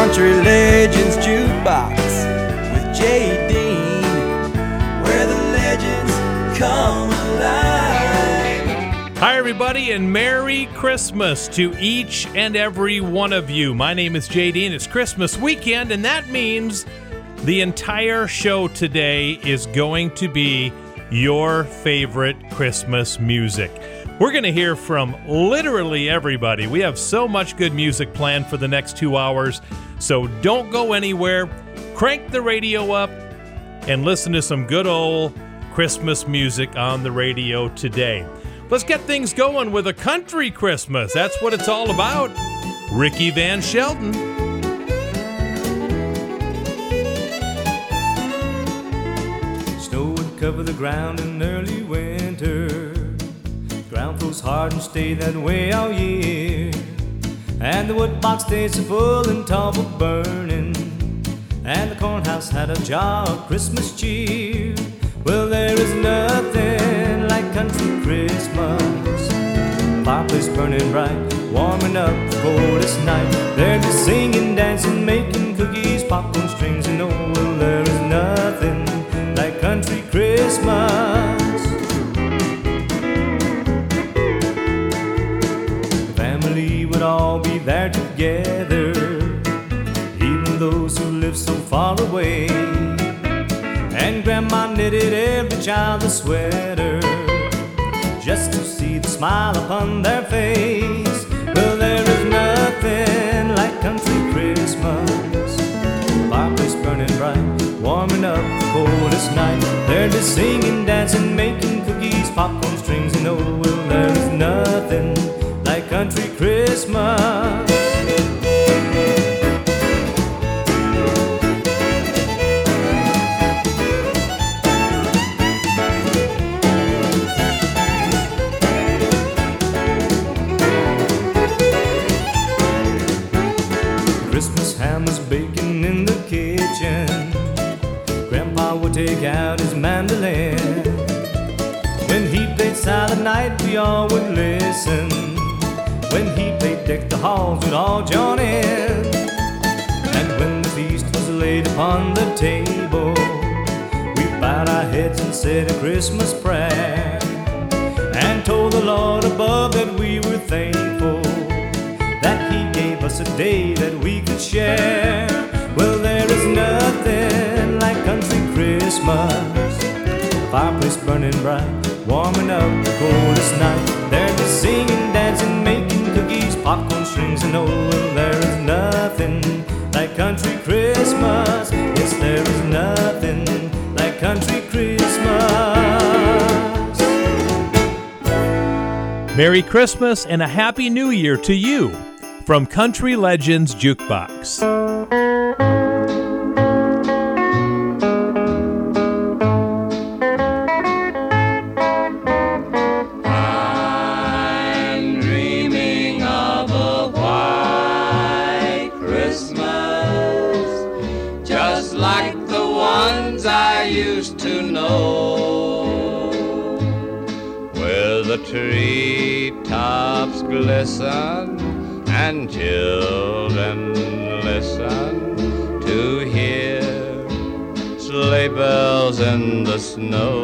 Country Legends Jukebox with Jay Dean, where the legends come alive. Hi, everybody, and Merry Christmas to each and every one of you. My name is Jay Dean. It's Christmas weekend, and that means the entire show today is going to be your favorite Christmas music. We're going to hear from literally everybody. We have so much good music planned for the next two hours, so don't go anywhere. Crank the radio up and listen to some good old Christmas music on the radio today. Let's get things going with a country Christmas. That's what it's all about. Ricky Van Shelton. Snow would cover the ground in early winter. Ground froze hard and stayed that way all year. And the wood box stayed so full and tall for burning. And the cornhouse had a jar of Christmas cheer. Well, there is nothing like country Christmas. Fireplace burning bright, warming up the coldest night. There'd be singing, dancing, making cookies, popcorn strings, and oh, well, there is nothing like country Christmas. The family would all be there together, even those who live so far away. And Grandma knitted every child a sweater just to see the smile upon their face. Well, there is nothing like country Christmas. Fireplace burning bright, warming up the coldest night. They're just singing, dancing, making cookies, popcorn strings, and oh, well, there is nothing country Christmas. Christmas ham was baking in the kitchen. Grandpa would take out his mandolin. When he played Silent Night, we all would listen. When he played Deck the Halls, we'd all join in. And when the feast was laid upon the table, we bowed our heads and said a Christmas prayer. And told the Lord above that we were thankful that He gave us a day that we could share. Well, there is nothing like country Christmas. Fireplace burning bright, warming up the coldest night. There's the singing, dancing, popcorn strings, and oh, there is nothing like country Christmas. Yes, there is nothing like country Christmas. Merry Christmas and a Happy New Year to you from Country Legends Jukebox. Treetops glisten and children listen to hear sleigh bells in the snow.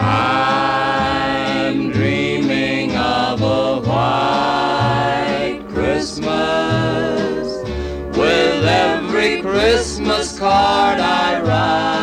I'm dreaming of a white Christmas with every Christmas card I write.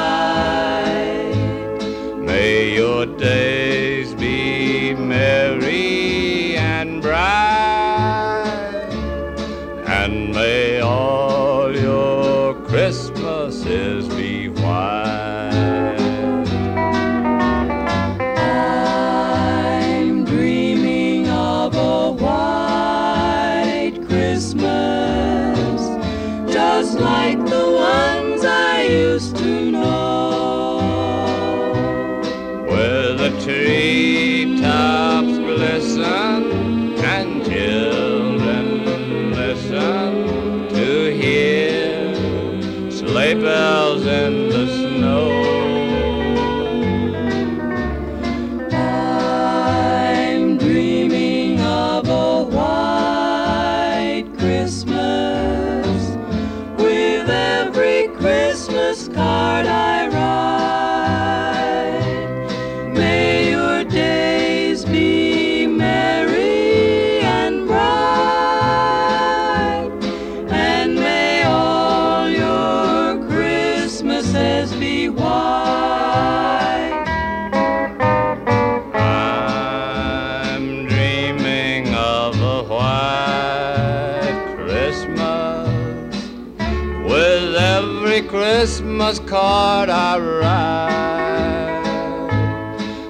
Christmas card I write.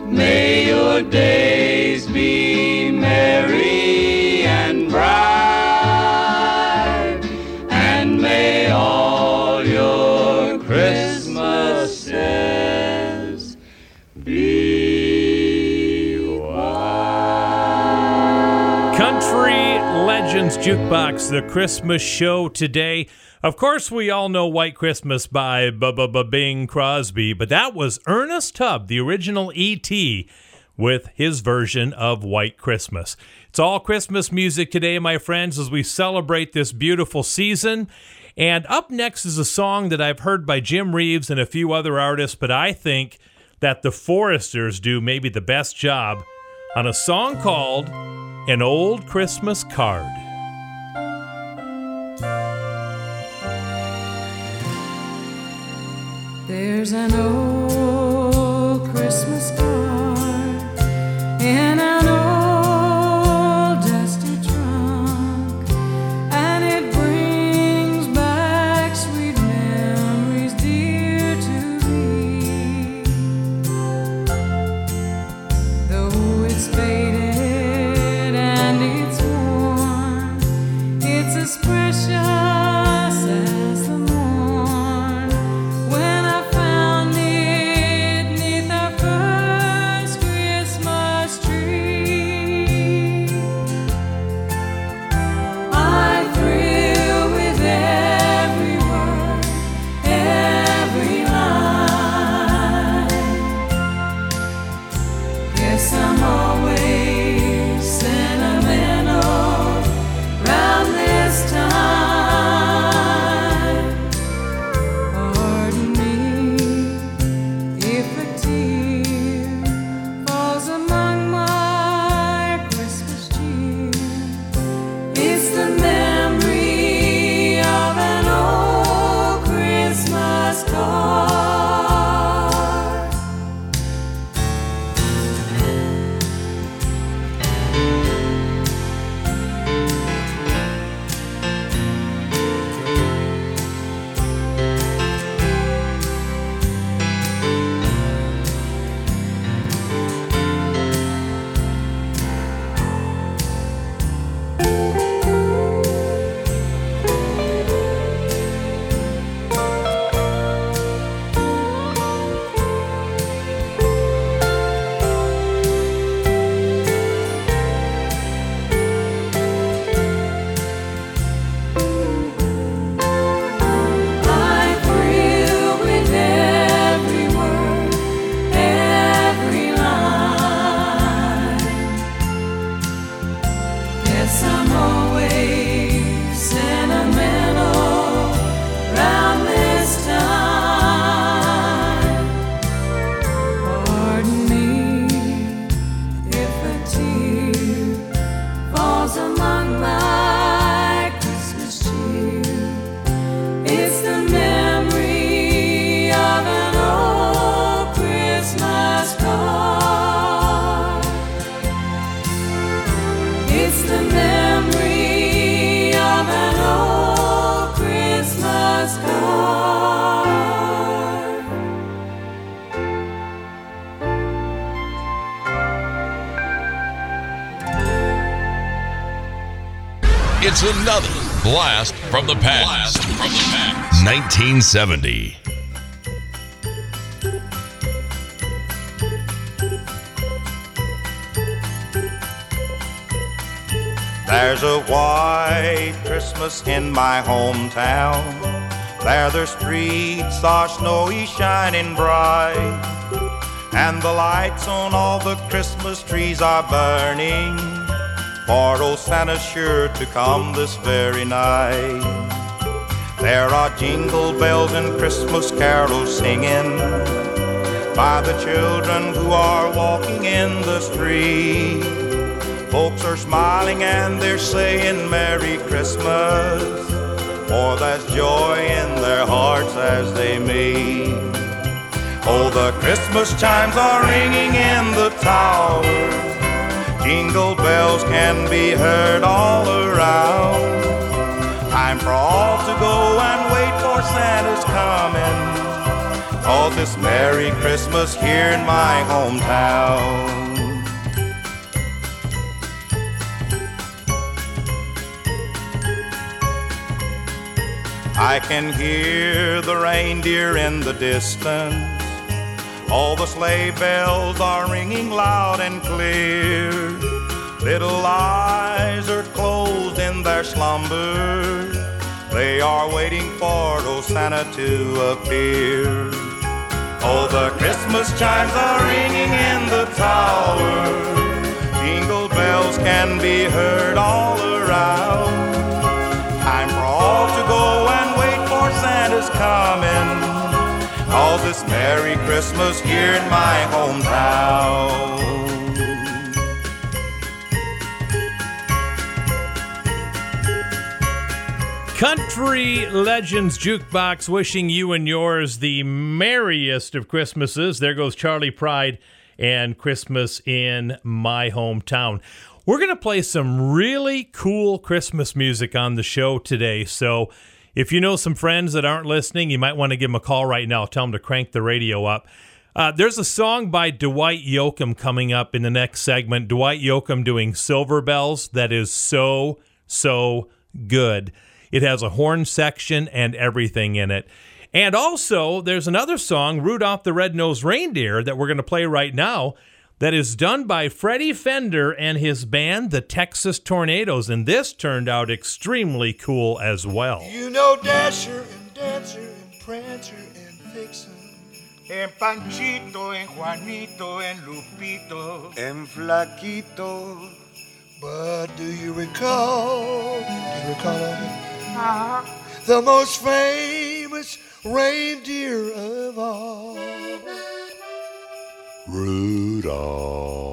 May your days be merry and bright, and may all your Christmases be white. Country Legends Jukebox, the Christmas show today. Of course, we all know White Christmas by Bing Crosby, but that was Ernest Tubb, the original E.T., with his version of White Christmas. It's all Christmas music today, my friends, as we celebrate this beautiful season. And up next is a song that I've heard by Jim Reeves and a few other artists, but I think that the Foresters do maybe the best job on a song called An Old Christmas Card. There's an old oh, blast from the past. Blast from the past. 1970. There's a white Christmas in my hometown. There the streets are snowy, shining bright. And the lights on all the Christmas trees are burning. For old Santa's sure to come this very night. There are jingle bells and Christmas carols singing by the children who are walking in the street. Folks are smiling and they're saying Merry Christmas, for there's joy in their hearts as they meet. Oh, the Christmas chimes are ringing in the tower. Jingle bells can be heard all around. Time for all to go and wait for Santa's coming. All this Merry Christmas here in my hometown. I can hear the reindeer in the distance. All the sleigh bells are ringing loud and clear. Little eyes are closed in their slumber. They are waiting for old Santa to appear. Oh, the Christmas chimes are ringing in the tower. Jingle bells can be heard all around. Time for all to go and wait for Santa's coming. Cause it's Merry Christmas here in my hometown. Country Legends Jukebox wishing you and yours the merriest of Christmases. There goes Charley Pride and Christmas in my hometown. We're going to play some really cool Christmas music on the show today. So if you know some friends that aren't listening, you might want to give them a call right now. Tell them to crank the radio up. Uh, there's a song by Dwight Yoakam coming up in the next segment. Dwight Yoakam doing Silver Bells that is so, so good. It has a horn section and everything in it. And also, there's another song, Rudolph the Red-Nosed Reindeer, that we're going to play right now that is done by Freddie Fender and his band, the Texas Tornadoes. And this turned out extremely cool as well. You know Dasher and Dancer and Prancer and Vixen. And Panchito, and Juanito, and Lupito. and Flaquito. But do you recall? Do you recall it? Uh-huh. the most famous reindeer of all? Rudolph.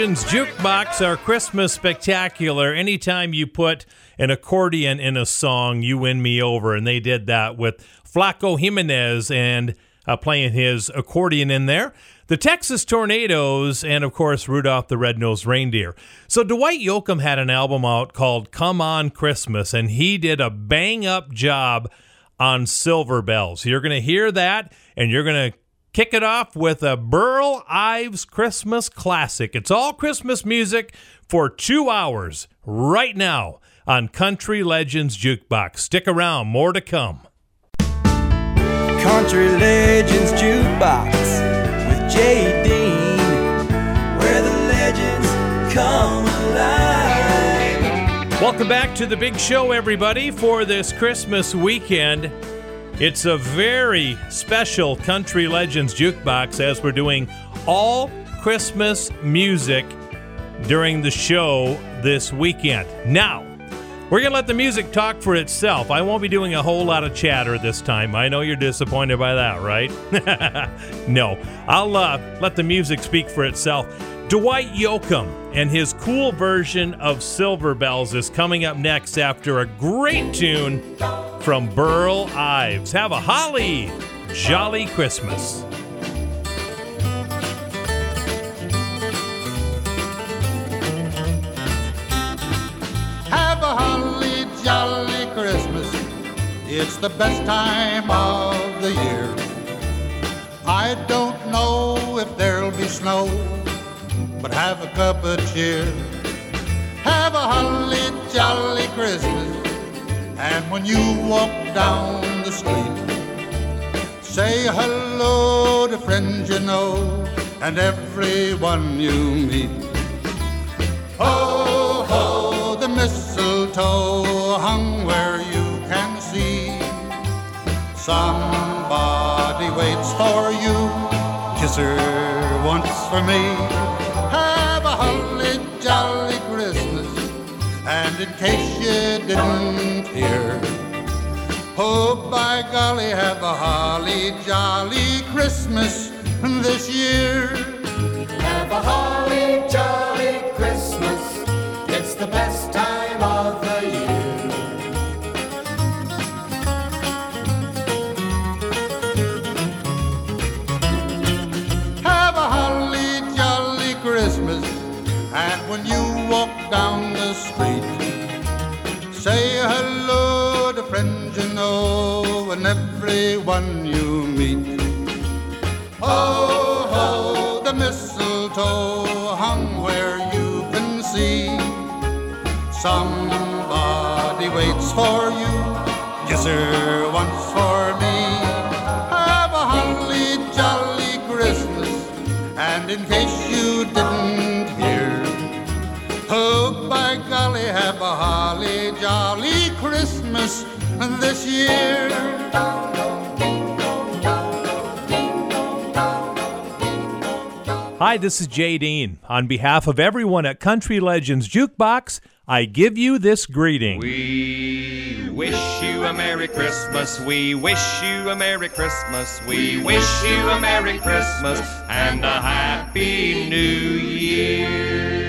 Legends Jukebox, our Christmas spectacular. Anytime you put an accordion in a song, you win me over. And they did that with Flaco Jimenez and uh, playing his accordion in there. The Texas Tornadoes, and of course, Rudolph the Red-Nosed Reindeer. So, Dwight Yoakam had an album out called Come On Christmas, and he did a bang up job on Silver Bells. You're going to hear that, and you're going to kick it off with a Burl Ives Christmas classic. It's all Christmas music for two hours right now on Country Legends Jukebox. Stick around, more to come. Country Legends Jukebox with Jay Dean, where the legends come alive. Welcome back to the big show, everybody, for this Christmas weekend. It's a very special Country Legends Jukebox as we're doing all Christmas music during the show this weekend. Now, we're going to let the music talk for itself. I won't be doing a whole lot of chatter this time. I know you're disappointed by that, right? no, I'll uh, let the music speak for itself. Dwight Yoakam and his cool version of Silver Bells is coming up next after a great tune from Burl Ives. Have a holly jolly Christmas. Have a holly jolly Christmas. It's the best time of the year. I don't know if there'll be snow, but have a cup of cheer. Have a holly jolly Christmas. And when you walk down the street, say hello to friends you know and everyone you meet. Ho, ho, the mistletoe hung where you can see. Somebody waits for you. Kiss her once for me. In case you didn't hear, oh by golly, have a holly jolly Christmas this year. Have a holly jolly Christmas. It's the best time of the year. Have a holly jolly Christmas. And when you walk down the street, say hello to friends you know and everyone you meet. Ho, ho, the mistletoe hung where you can see. Somebody waits for you. Kiss her once for me. Have a holly jolly Christmas. And in case you didn't have a holly jolly Christmas this year. Hi, this is Jay Dean. On behalf of everyone at Country Legends Jukebox, I give you this greeting. We wish you a Merry Christmas. We wish you a Merry Christmas. We wish you a Merry Christmas and a Happy New Year.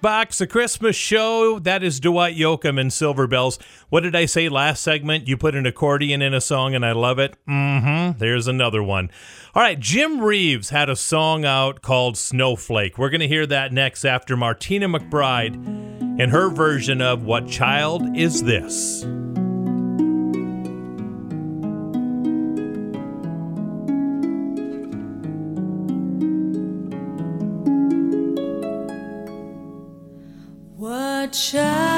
Jukebox, a Christmas show. That is Dwight Yoakam and Silver Bells. What did I say last segment? You put an accordion in a song and I love it. Mm hmm. There's another one. All right, Jim Reeves had a song out called Snowflake. We're going to hear that next after Martina McBride and her version of What Child Is This? Child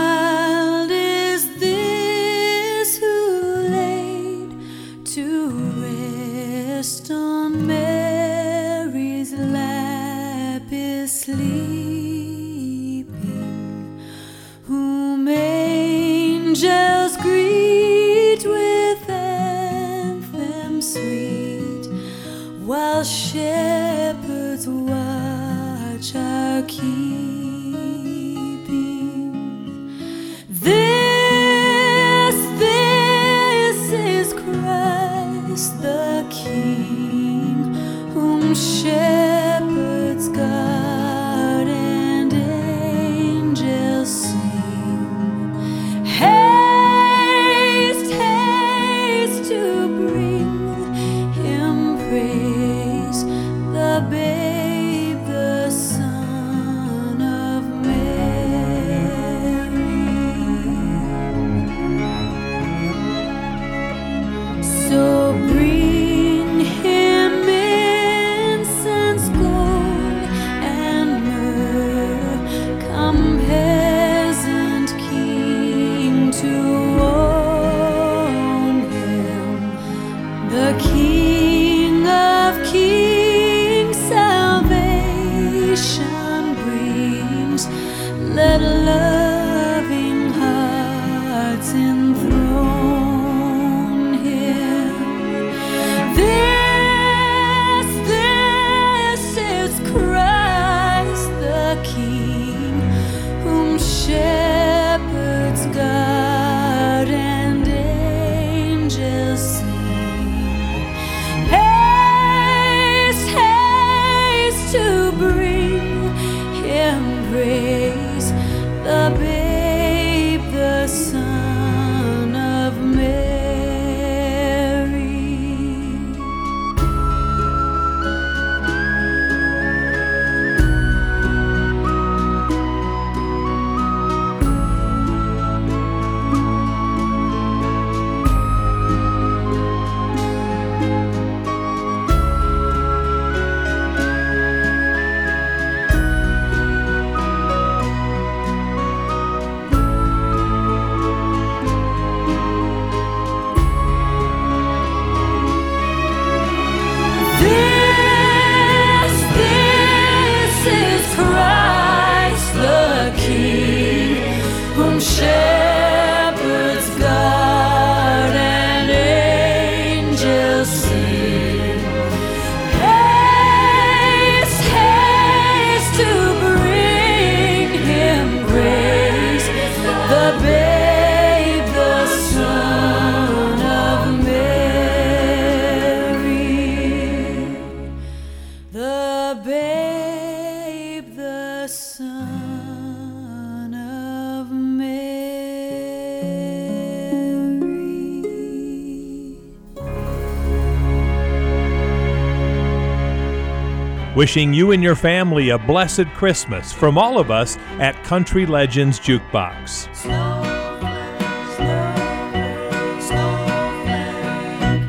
Wishing you and your family a blessed Christmas from all of us at Country Legends Jukebox.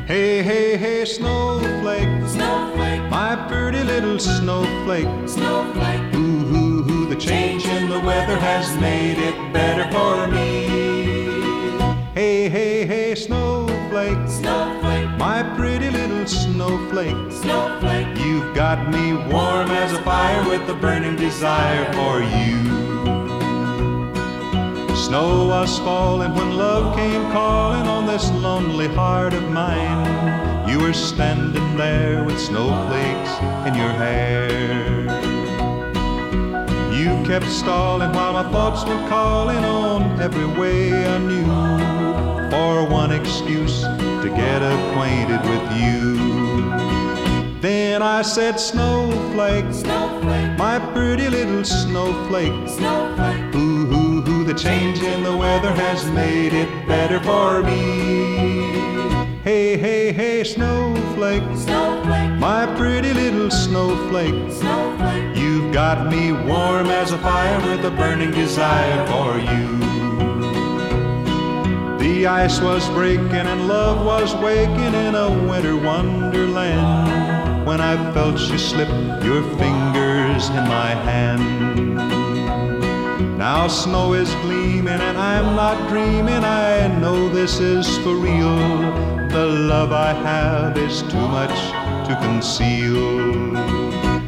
Hey, hey, hey, snowflake. Snowflake. My pretty little snowflake. Snowflake. Ooh, ooh, ooh, the change in the weather has made it better for me. Hey, hey, hey, snowflake. Snowflake. My pretty little snowflake. Snowflake. Got me warm as a fire with a burning desire for you. Snow was falling when love came calling on this lonely heart of mine. You were standing there with snowflakes in your hair. You kept stalling while my thoughts were calling on every way I knew for one excuse to get acquainted with you. Then I said, Snowflake, snowflake, my pretty little snowflake, snowflake. Ooh, ooh, ooh, the change in the weather has made it better for me. Hey, hey, hey, snowflake, snowflake, my pretty little snowflake, snowflake. You've got me warm as a fire with a burning desire for you. The ice was breaking and love was waking in a winter wonderland. When I felt you slip your fingers in my hand. Now snow is gleaming and I'm not dreaming. I know this is for real. The love I have is too much to conceal.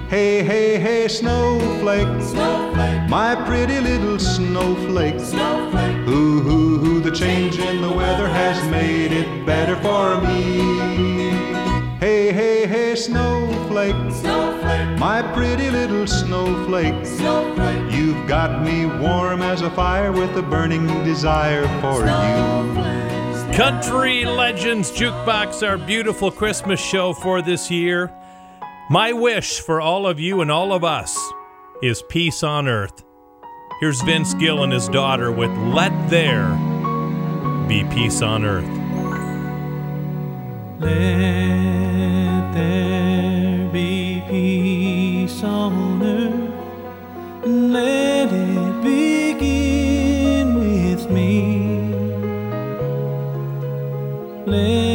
Hey, hey, hey, snowflake, snowflake, my pretty little snowflake, snowflake. Ooh, ooh, ooh, the change in the weather has made it better for me. Snowflake, snowflake, my pretty little snowflake, snowflake. You've got me warm as a fire with a burning desire for you. Country Legends Jukebox, our beautiful Christmas show for this year. My wish for all of you and all of us is peace on earth. Here's Vince Gill and his daughter with Let There Be Peace on Earth. Let let it begin with me. Let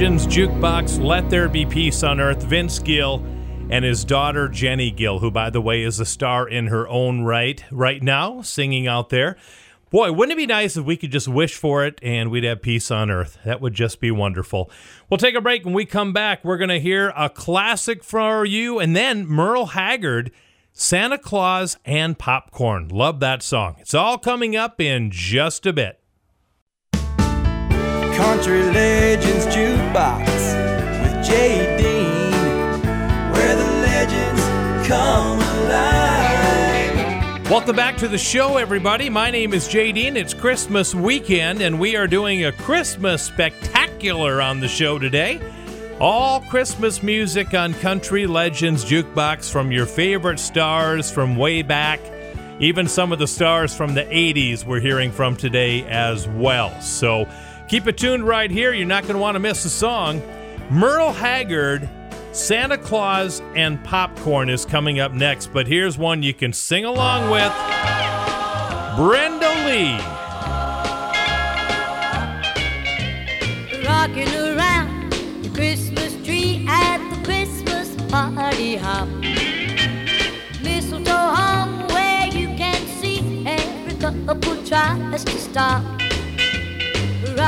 Jukebox, Let There Be Peace on Earth, Vince Gill and his daughter Jenny Gill, who, by the way, is a star in her own right right now, singing out there. Boy, wouldn't it be nice if we could just wish for it and we'd have peace on earth? That would just be wonderful. We'll take a break. When we come back, we're going to hear a classic for you and then Merle Haggard, Santa Claus and Popcorn. Love that song. It's all coming up in just a bit. Country Legends Jukebox with Jay Dean, where the legends come alive. Welcome back to the show, everybody. My name is Jay Dean. It's Christmas weekend, and we are doing a Christmas spectacular on the show today. All Christmas music on Country Legends Jukebox from your favorite stars from way back. Even some of the stars from the 80s we're hearing from today as well. So keep it tuned right here. You're not going to want to miss a song. Merle Haggard, Santa Claus, and Popcorn is coming up next. But here's one you can sing along with Brenda Lee. Rocking around the Christmas tree at the Christmas party hop. Mistletoe hung where you can see every couple tries to stop.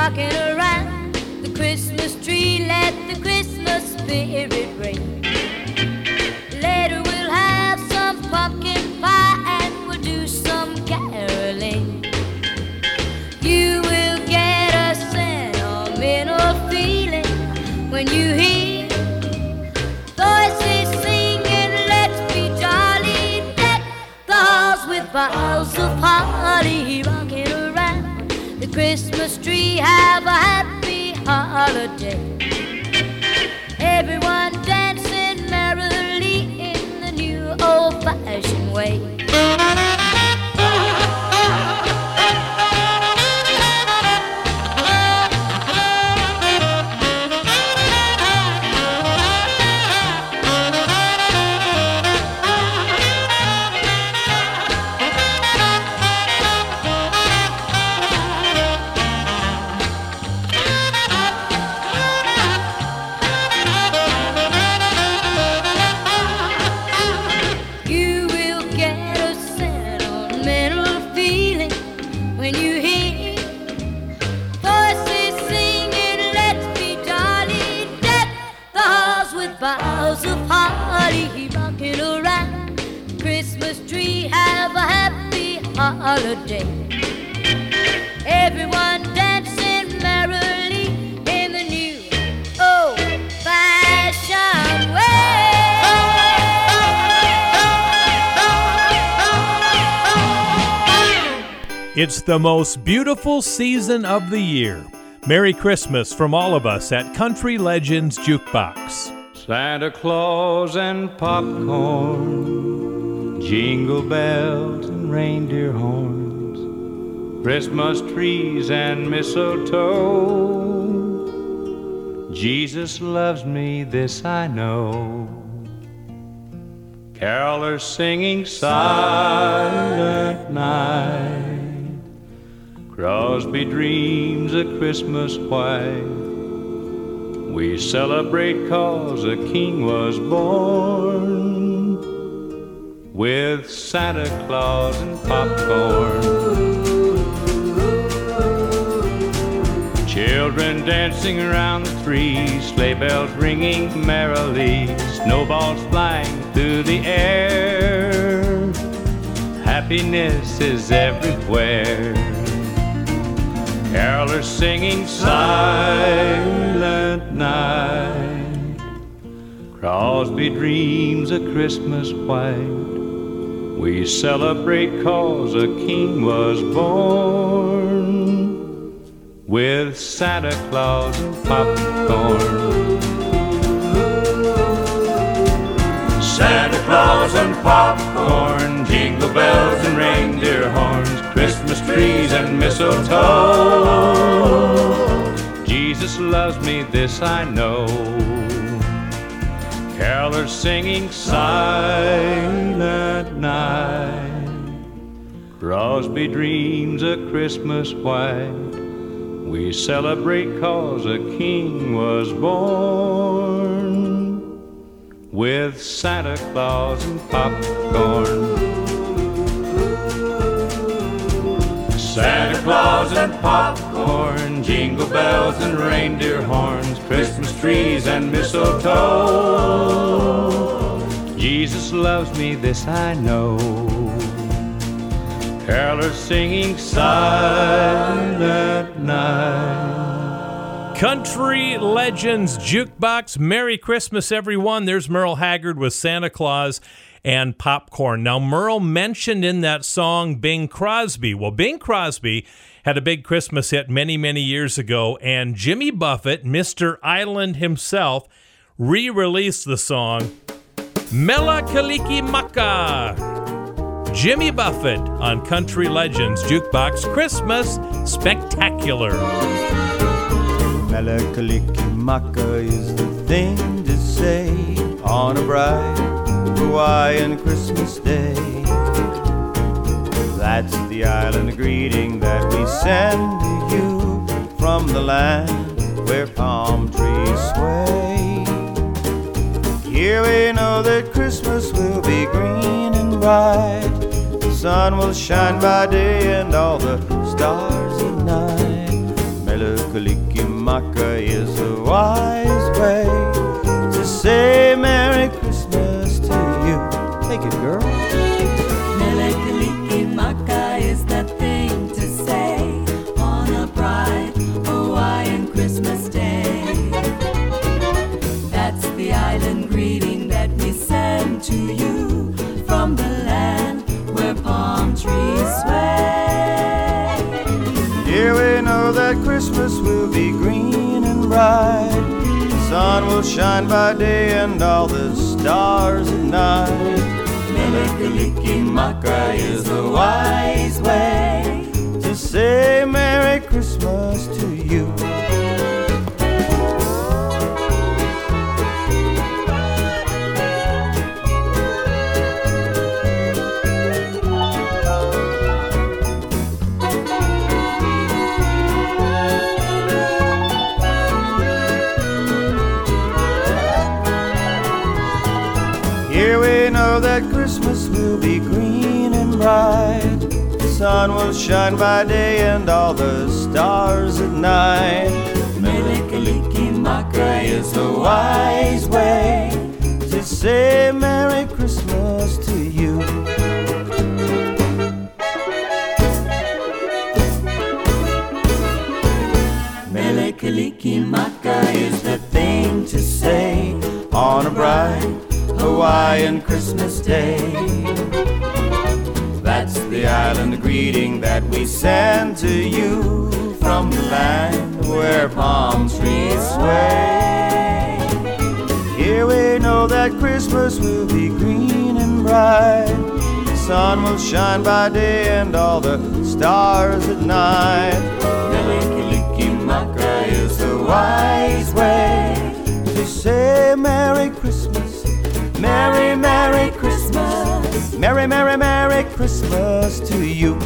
Rocking around the Christmas tree, let the Christmas spirit ring. Later we'll have some pumpkin pie and we'll do some caroling. You will get a sentimental feeling when you hear voices singing, Let's be jolly. Deck the halls with boughs of holly Christmas tree. Have a happy holiday. It's the most beautiful season of the year. Merry Christmas from all of us at Country Legends Jukebox. Santa Claus and popcorn, jingle bells and reindeer horns, Christmas trees and mistletoe. Jesus loves me, this I know. Carolers singing silent night. Crosby dreams a Christmas white. We celebrate cause a king was born with Santa Claus and popcorn. Children dancing around the tree, sleigh bells ringing merrily, snowballs flying through the air. Happiness is everywhere. Carolers singing silent night. Crosby dreams a Christmas white. We celebrate cause a king was born with Santa Claus and popcorn. Santa Claus and popcorn, jingle bells and reindeer horns, Christmas trees and mistletoe. Jesus loves me, this I know. Carolers singing silent night. Crosby dreams a Christmas white. We celebrate cause a king was born with Santa Claus and popcorn. Santa Claus and popcorn, jingle bells and reindeer horns, Christmas trees and mistletoe. Jesus loves me, this I know. Carolers singing silent night. Country Legends Jukebox. Merry Christmas, everyone. There's Merle Haggard with Santa Claus and Popcorn. Now, Merle mentioned in that song Bing Crosby. Well, Bing Crosby had a big Christmas hit many, many years ago, and Jimmy Buffett, Mr. Island himself, re released the song Mela Kaliki Maka. Jimmy Buffett on Country Legends Jukebox Christmas Spectacular. Mele Kalikimaka is the thing to say on a bright Hawaiian Christmas day. That's the island greeting that we send to you from the land where palm trees sway. Here we know that Christmas will be green and bright. The sun will shine by day and all the stars at night. Mele Kalikimaka is a wise way to say Merry Christmas. Take it, girl. Mele Kalikimaka is the thing to say on a bright Hawaiian Christmas day. That's the island greeting that we send to you from the land where palm trees sway. Here we know that Christmas will be green and bright. The sun will shine by day and all the stars at night. Mele Kalikimaka is the wise way to say Merry Christmas to you. Bright. The sun will shine by day and all the stars at night. Mele Kalikimaka is the wise way to say Merry Christmas to you. Mele Kalikimaka is the thing to say on a bright Hawaiian Christmas day. Greeting that we send to you from the land where palm trees sway. Here we know that Christmas will be green and bright. The sun will shine by day and all the stars at night. Mele Kalikimaka is the wise way to say Merry Christmas. Merry, Merry Christmas. Merry, Merry, Merry Christmas to you.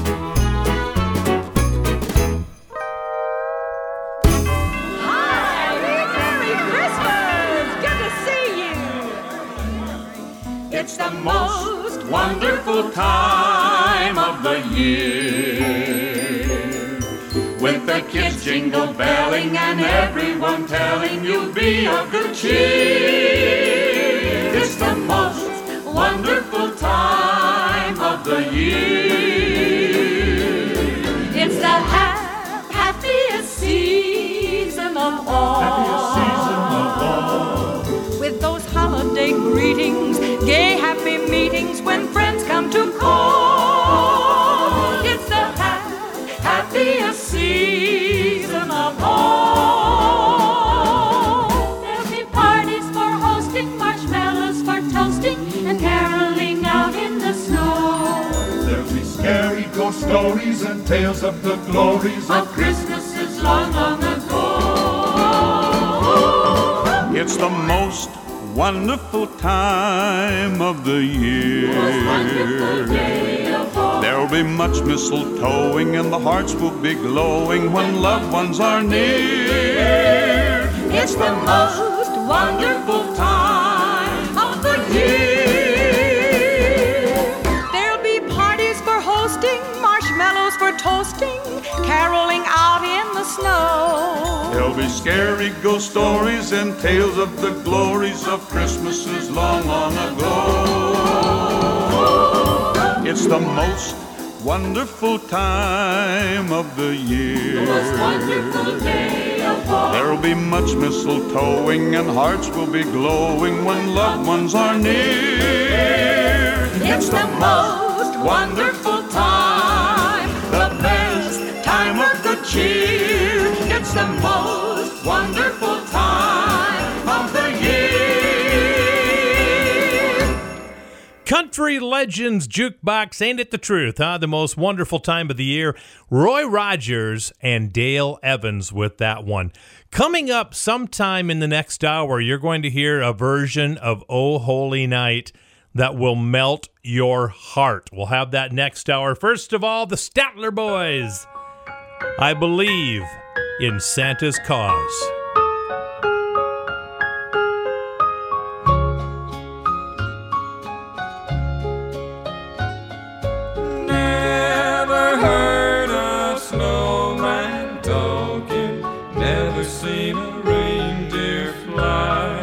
Hi, Merry Christmas! Good to see you! It's the most wonderful time of the year. With the kids jingle belling and everyone telling you'll be of good cheer. It's the most wonderful time of the year. It's the ha- happiest season of all. With those holiday greetings, gay happy meetings when friends come to stories and tales of the glories Of Christmases long, long ago. It's the most wonderful time of the year. There'll be much mistletoeing and the hearts will be glowing when loved ones are near. It's the most wonderful time of the year. Marshmallows toasting, caroling out in the snow. There'll be scary ghost stories and tales of the glories of Christmases long, long ago. It's the most wonderful time of the year. There'll be much mistletoeing and hearts will be glowing when loved ones are near. It's the most wonderful the cheer. It's the most wonderful time of the year. Country Legends Jukebox, ain't it the truth, huh? The most wonderful time of the year. Roy Rogers and Dale Evans with that one. Coming up sometime in the next hour, you're going to hear a version of Oh Holy Night that will melt your heart. We'll have that next hour. First of all, the Statler Boys. I believe in Santa's cause. Never heard a snowman talking, never seen a reindeer fly,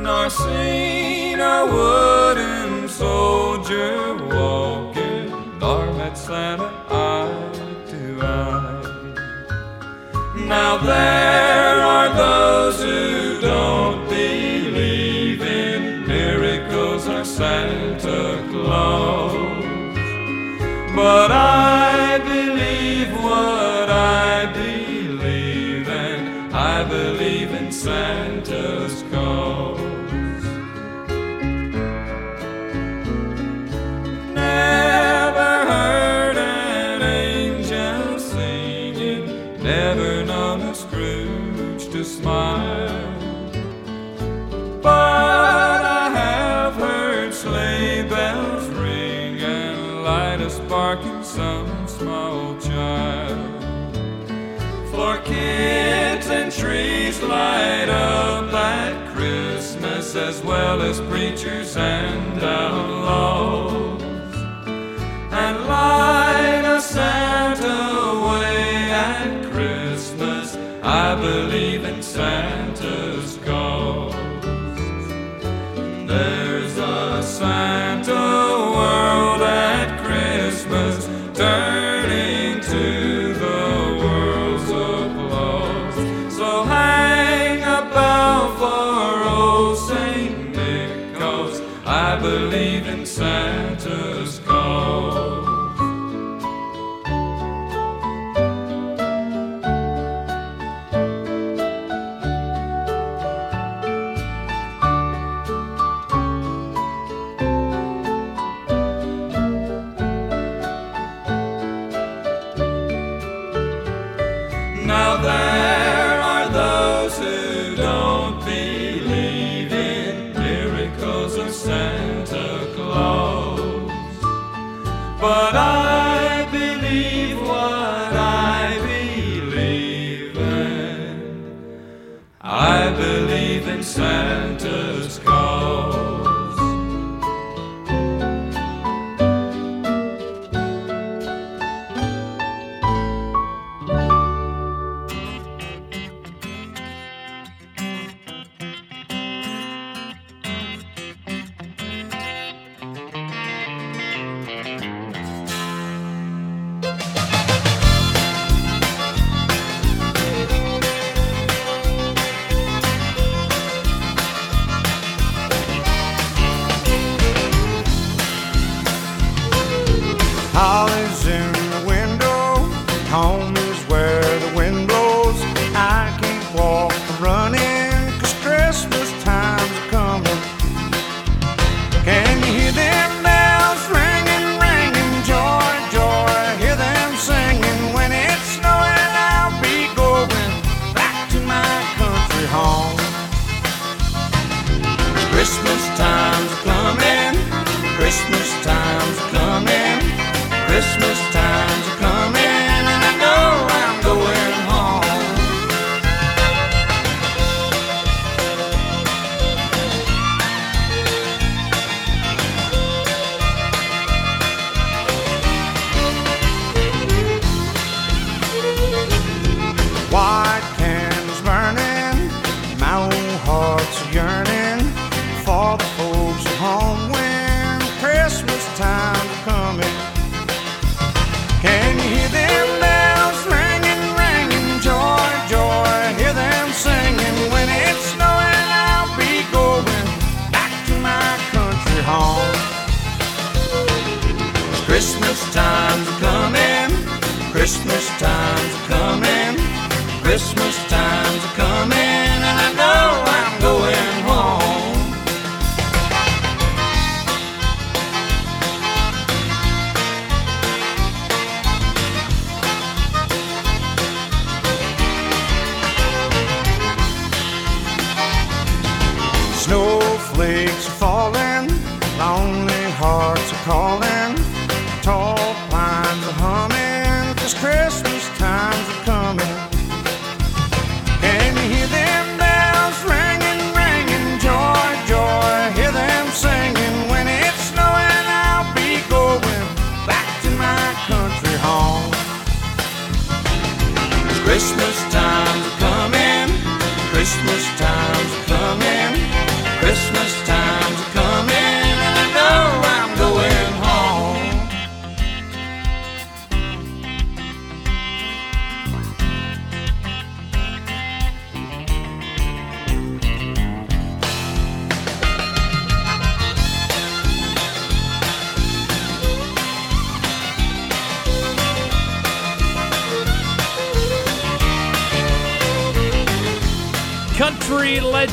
nor seen a wooden soldier walking, nor met Santa there are those who don't believe in miracles or Santa Claus. But I well as preachers and outlaws. And light a Santa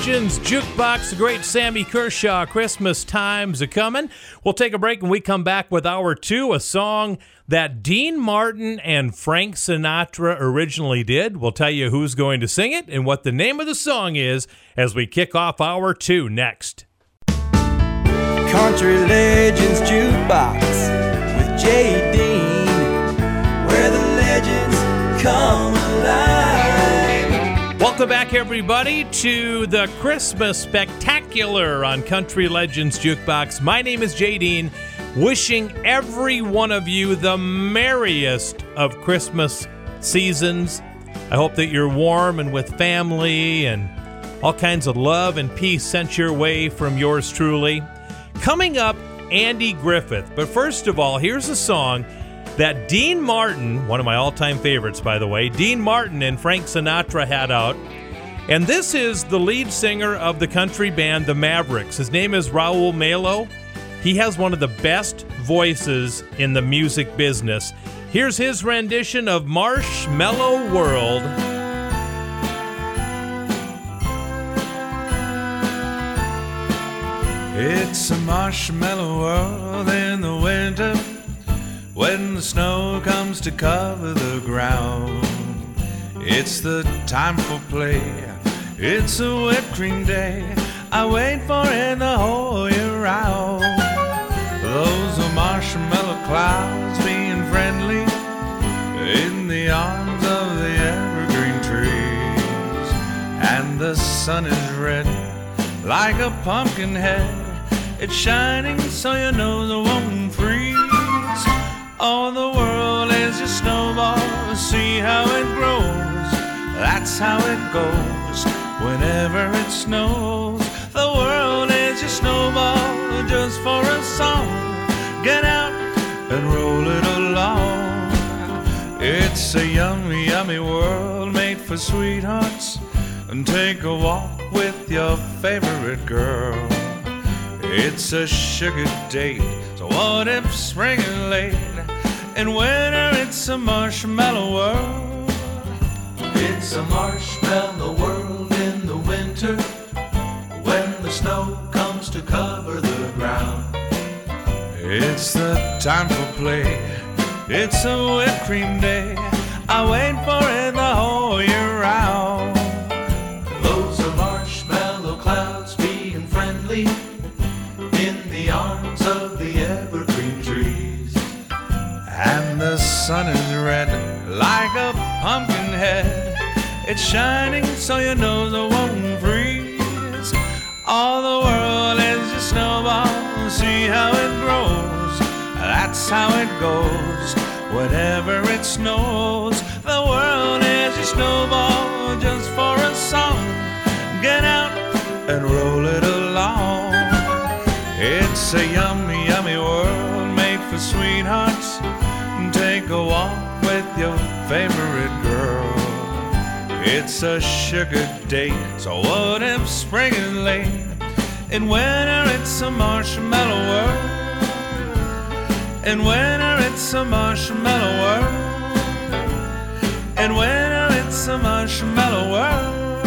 Legends Jukebox, the great Sammy Kershaw, Christmas time's a coming. We'll take a break and we come back with hour two, a song that Dean Martin and Frank Sinatra originally did. We'll tell you who's going to sing it and what the name of the song is as we kick off hour two next. Country Legends Jukebox with Jay Dean, where the legends come. Welcome back, everybody, to the Christmas Spectacular on Country Legends Jukebox. My name is Jay Dean, wishing every one of you the merriest of Christmas seasons. I hope that you're warm and with family and all kinds of love and peace sent your way from yours truly. Coming up, Andy Griffith. But first of all, here's a song that Dean Martin, one of my all time favorites, by the way, Dean Martin and Frank Sinatra had out. And this is the lead singer of the country band The Mavericks. His name is Raul Malo. He has one of the best voices in the music business. Here's his rendition of Marshmallow World. It's a marshmallow world in the when the snow comes to cover the ground. It's the time for play. It's a whipped cream day. I wait for it the whole year round. Those are marshmallow clouds being friendly in the arms of the evergreen trees. And the sun is red like a pumpkin head. It's shining so your nose won't freeze. Oh, the world is a snowball. See how it grows. That's how it goes whenever it snows. The world is a snowball just for a song. Get out and roll it along. It's a yummy, yummy world made for sweethearts. And take a walk with your favorite girl. It's a sugar date, so what if spring is late? In winter, it's a marshmallow world. It's a marshmallow world in the winter when the snow comes to cover the ground. It's the time for play. It's a whipped cream day. I wait for it the whole year round. Those are marshmallow clouds being friendly sun is red like a pumpkin head. It's shining so your nose won't freeze. All the world is a snowball. See how it grows. That's how it goes. Whenever it snows, the world is a snowball just for a song. Get out and roll it along. It's a yummy, your favorite girl. It's a sugar date, so what if spring is late? In winter, it's a marshmallow world. In winter, it's a marshmallow world. And winter, it's a marshmallow world,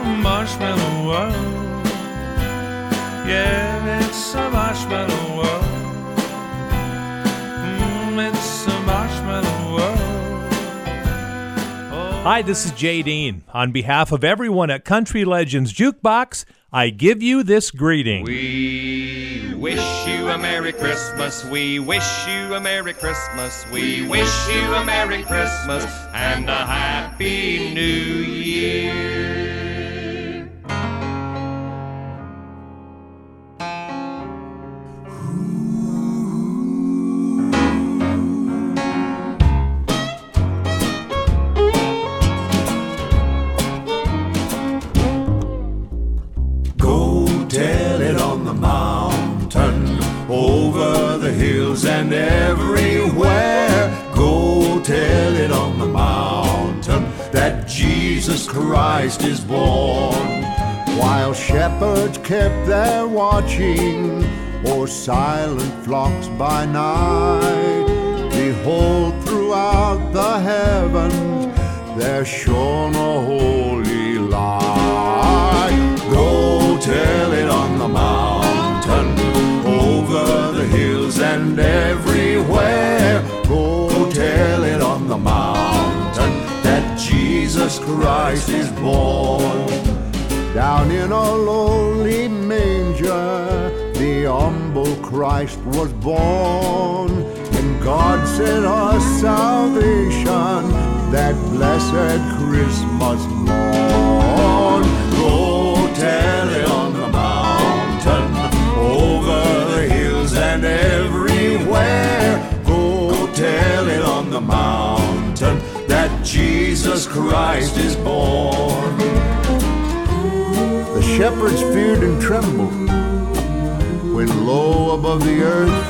a marshmallow world. Yeah, Hi, this is Jay Dean. On behalf of everyone at Country Legends Jukebox, I give you this greeting. We wish you a Merry Christmas. We wish you a Merry Christmas. We wish you a Merry Christmas and a Happy New Year. And everywhere. Go tell it on the mountain that Jesus Christ is born. While shepherds kept their watching, or silent flocks by night, behold, throughout the heavens there shone a holy light. Go tell it on Christ is born. Down in a lowly manger, the humble Christ was born. And God sent us salvation that blessed Christmas morn. Go tell it on the mountain, over the hills and everywhere. Go tell it on the mountain Jesus Christ is born. The shepherds feared and trembled when low above the earth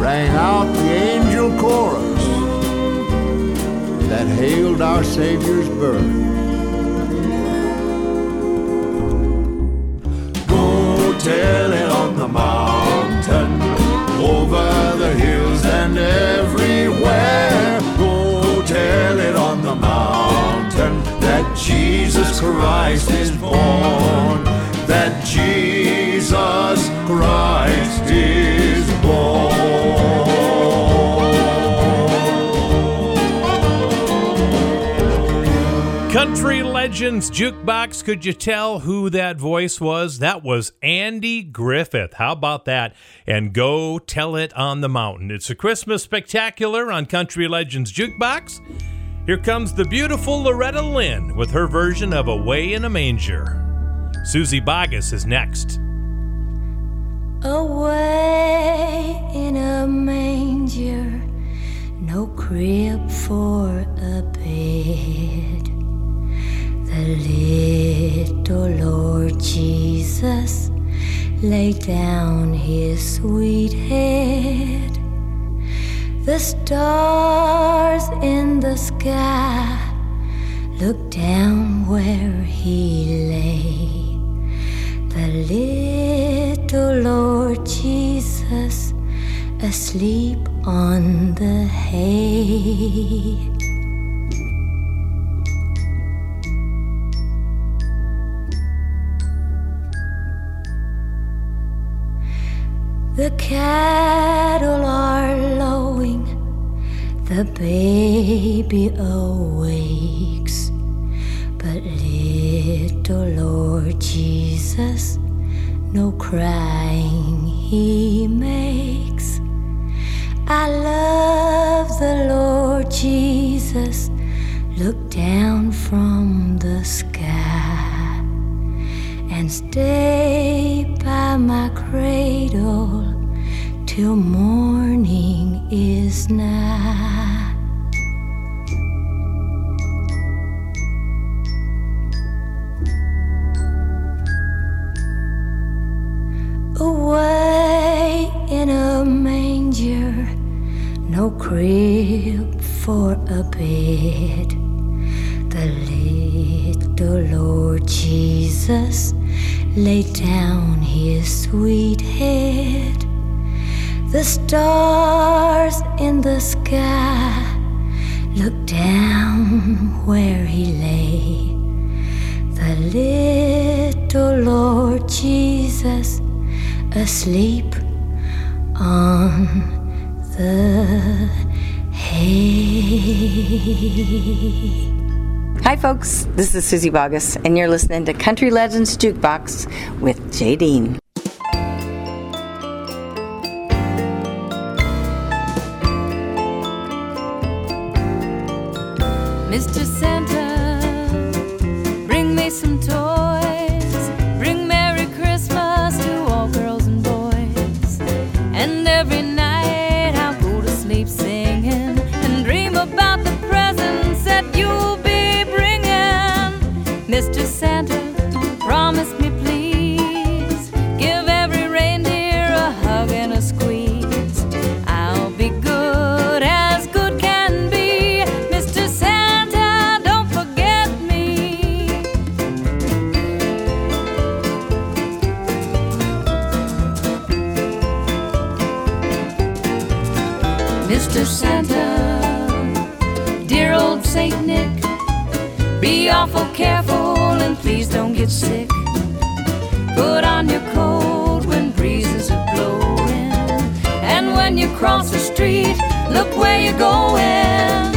rang out the angel chorus that hailed our Savior's birth. Go tell it on the mountain, over the hills and everywhere. On the mountain that Jesus Christ is born. That Jesus Christ is born. Country Legends Jukebox. Could you tell who that voice was? That was Andy Griffith. How about that? And go tell it on the mountain. It's a Christmas spectacular on Country Legends Jukebox. Here comes the beautiful Loretta Lynn with her version of Away in a Manger. Suzy Bogguss is next. Away in a manger, no crib for a bed. The little Lord Jesus laid down his sweet head. The stars in the sky looked down where he lay. The little Lord Jesus asleep on the hay. The cattle are lowing, the baby awakes. But little Lord Jesus, no crying he makes. I love the Lord Jesus, look down from the sky and stay by my cradle till morning is nigh. Away in a manger, no crib for a bed. The little Lord Jesus laid down his sweet head. The stars in the sky. Looked down where he lay. The little Lord Jesus asleep on the hay. Hi, folks. This is Suzy Bogguss, and you're listening to Country Legends Jukebox with Jay Dean. Mr. Santa, bring me some toys. Bring Merry Christmas to all girls and boys. And every night I'll go to sleep singing and dream about the presents that you'll Mr. Santa, dear old Saint Nick, be awful careful and please don't get sick. Put on your coat when breezes are blowing, and when you cross the street, look where you're going.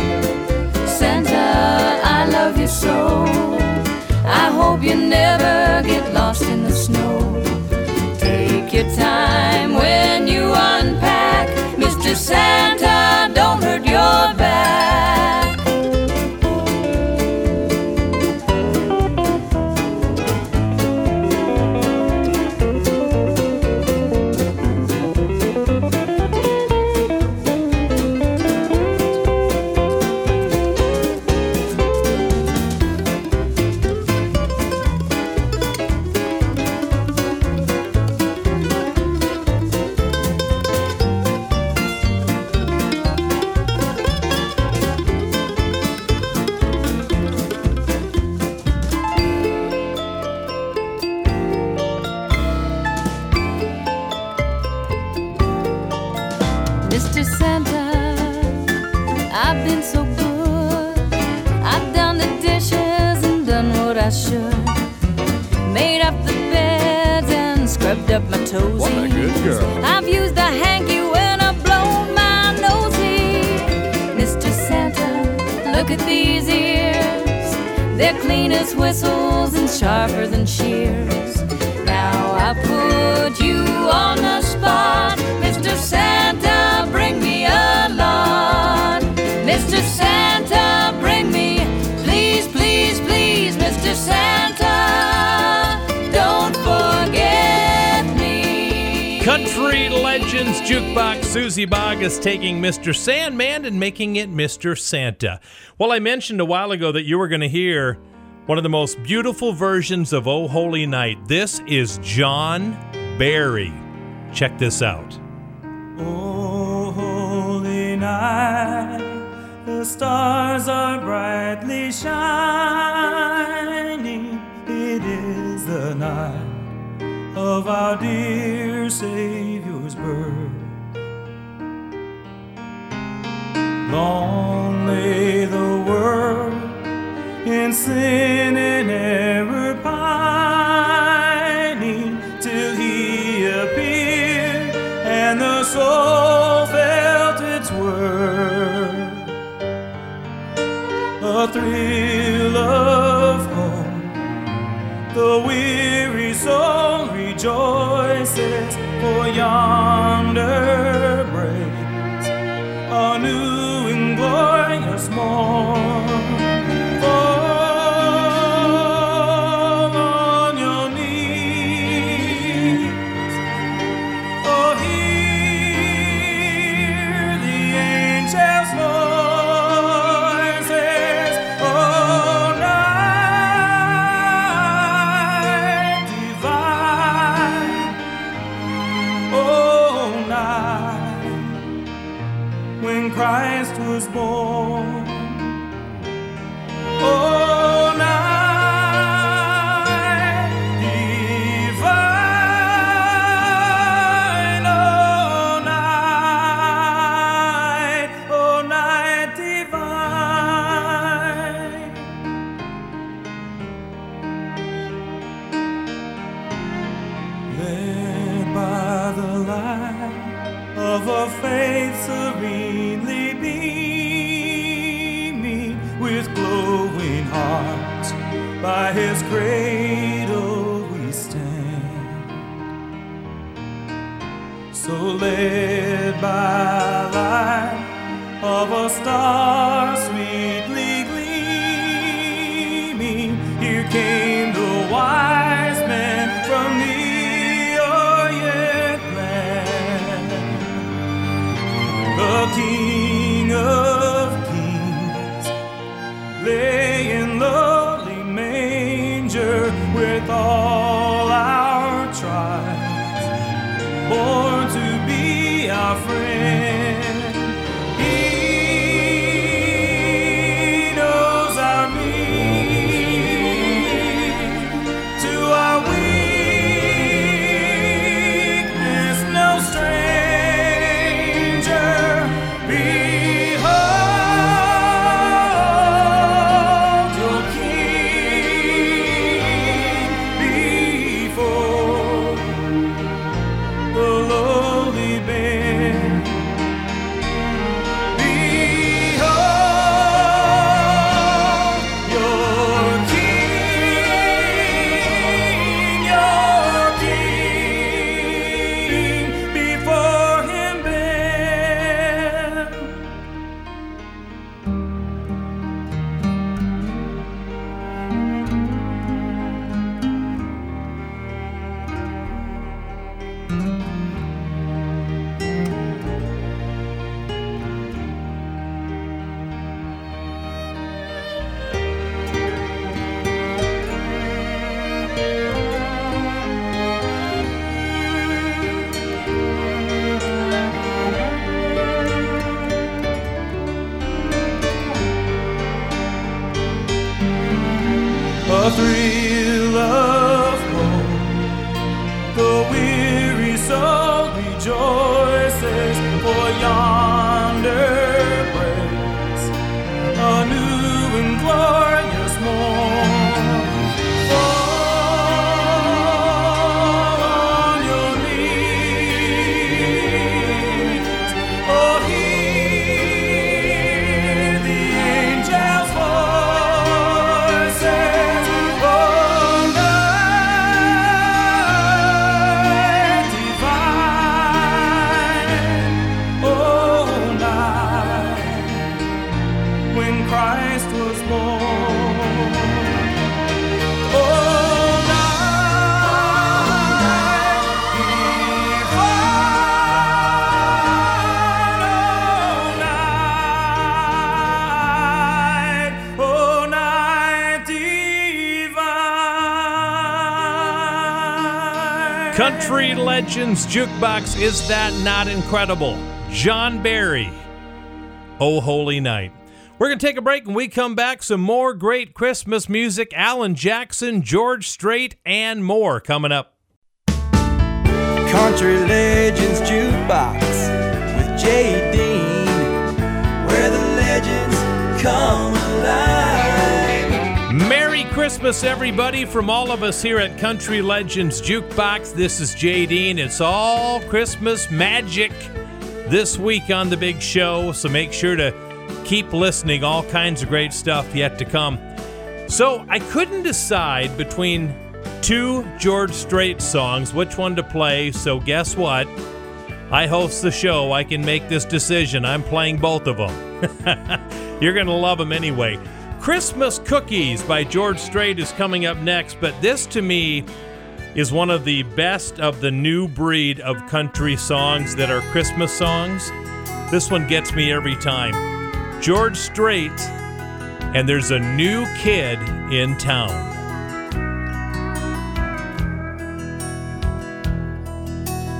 Santa, I love you so. I hope you never get lost in the snow. Take your time when you unpack, Mr. Santa. Don't hurt your back. Suzy Bogguss taking Mr. Sandman and making it Mr. Santa. Well, I mentioned a while ago that you were going to hear one of the most beautiful versions of Oh Holy Night. This is John Berry. Check this out. Oh, holy night, the stars are brightly shining. It is the night of our dear Savior's birth. Long lay the world in sin and error pining till he appeared and the soul felt its worth. A thrill of hope, the weary soul rejoices, for yonder breaks a new glorious morn. Legends Jukebox, is that not incredible? John Berry, Oh Holy Night. We're going to take a break and we come back. Some more great Christmas music. Alan Jackson, George Strait, and more coming up. Country Legends Jukebox with Dean, where the legends come alive. Christmas, everybody, from all of us here at Country Legends Jukebox. This is Jay Dean. It's all Christmas magic this week on The Big Show, so make sure to keep listening. All kinds of great stuff yet to come. So I couldn't decide between two George Strait songs which one to play, so guess what? I host the show. I can make this decision. I'm playing both of them. You're going to love them anyway. Christmas Cookies by George Strait is coming up next, but this to me is one of the best of the new breed of country songs that are Christmas songs. This one gets me every time. George Strait, and there's a new kid in town.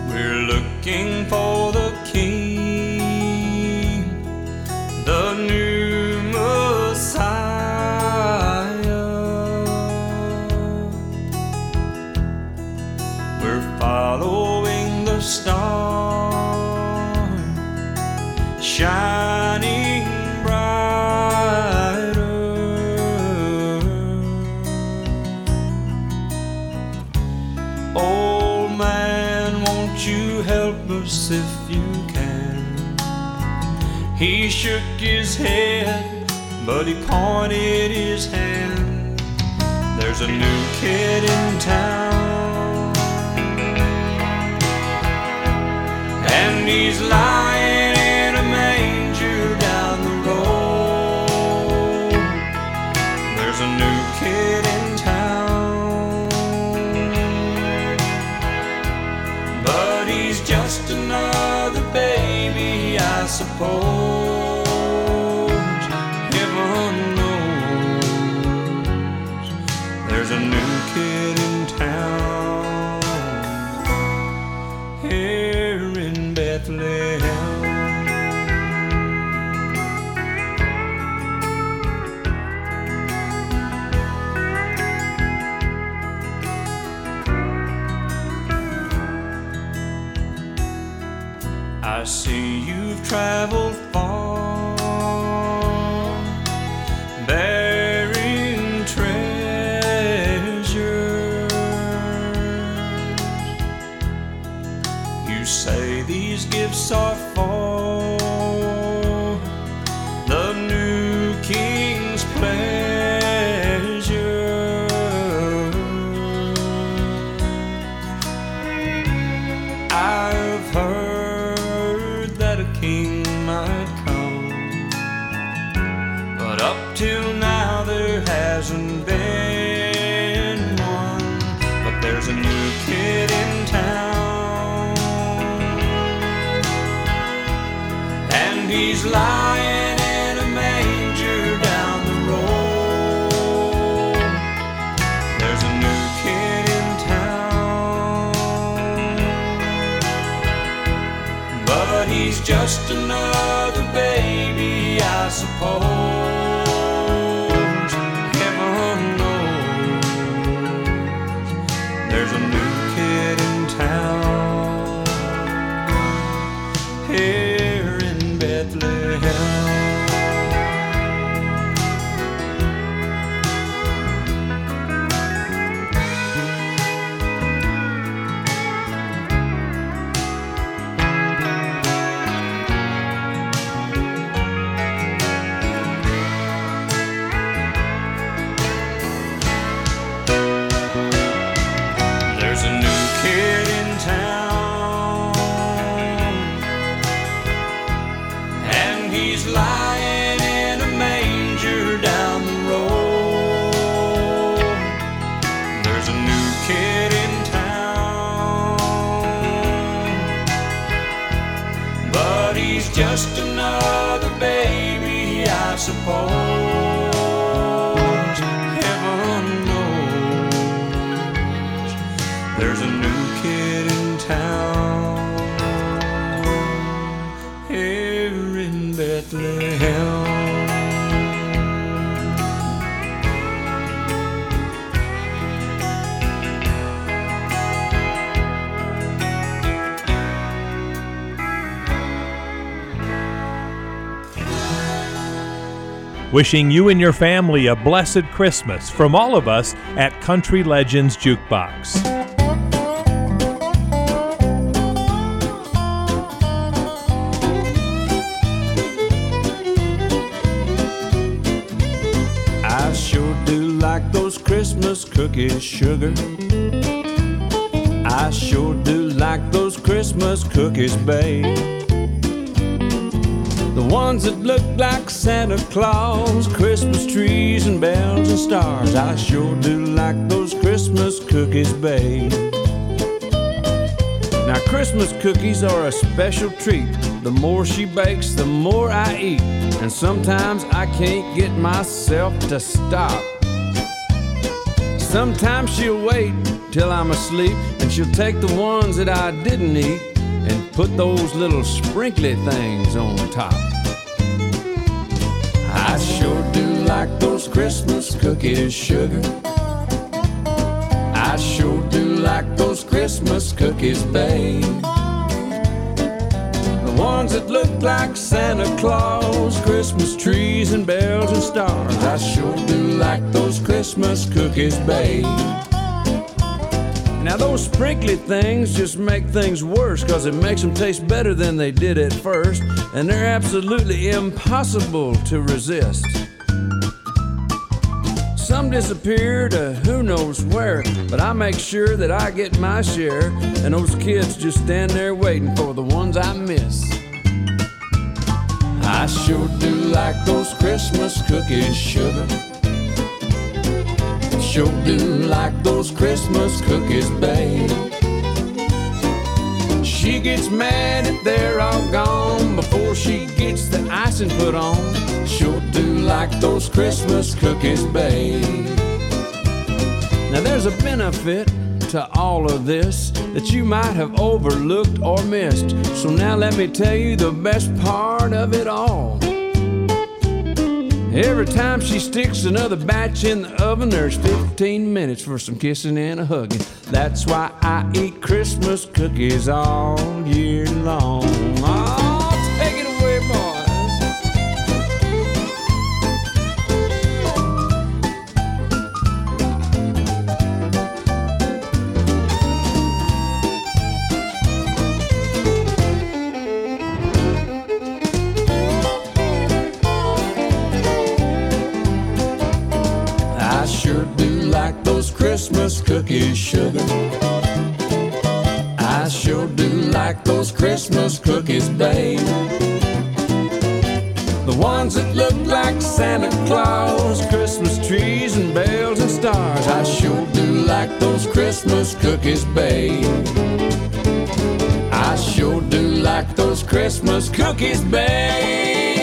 We're looking for the King, the new Messiah. We're following the star, shining brighter. Old man, won't you help us if you can? He shook his head, but he pointed his hand. There's a new kid in town, and he's lying in a manger down the road. There's a new kid in town, but he's just another baby, I suppose. Wishing you and your family a blessed Christmas from all of us at Country Legends Jukebox. I sure do like those Christmas cookies, sugar. I sure do like those Christmas cookies, babe. The ones that look like Santa Claus, Christmas trees and bells and stars. I sure do like those Christmas cookies, babe. Now, Christmas cookies are a special treat. The more she bakes, the more I eat. And sometimes I can't get myself to stop. Sometimes she'll wait till I'm asleep and she'll take the ones that I didn't eat and put those little sprinkly things on top. Like those Christmas cookies, sugar. I sure do like those Christmas cookies, babe. The ones that look like Santa Claus, Christmas trees and bells and stars. I sure do like those Christmas cookies, babe. Now, those sprinkly things just make things worse because it makes them taste better than they did at first, and they're absolutely impossible to resist. Some disappear to who knows where. But I make sure that I get my share, and those kids just stand there waiting for the ones I miss. I sure do like those Christmas cookies, sugar. Sure do like those Christmas cookies, babe. She gets mad if they're all gone before she gets the icing put on. Sure do like those Christmas cookies, babe. Now there's a benefit to all of this that you might have overlooked or missed. So now let me tell you the best part of it all. Every time she sticks another batch in the oven, there's 15 minutes for some kissing and a hugging. That's why I eat Christmas cookies all year long. Cookies, sugar. I sure do like those Christmas cookies, babe. The ones that look like Santa Claus, Christmas trees and bells and stars. I sure do like those Christmas cookies, babe. I sure do like those Christmas cookies, babe.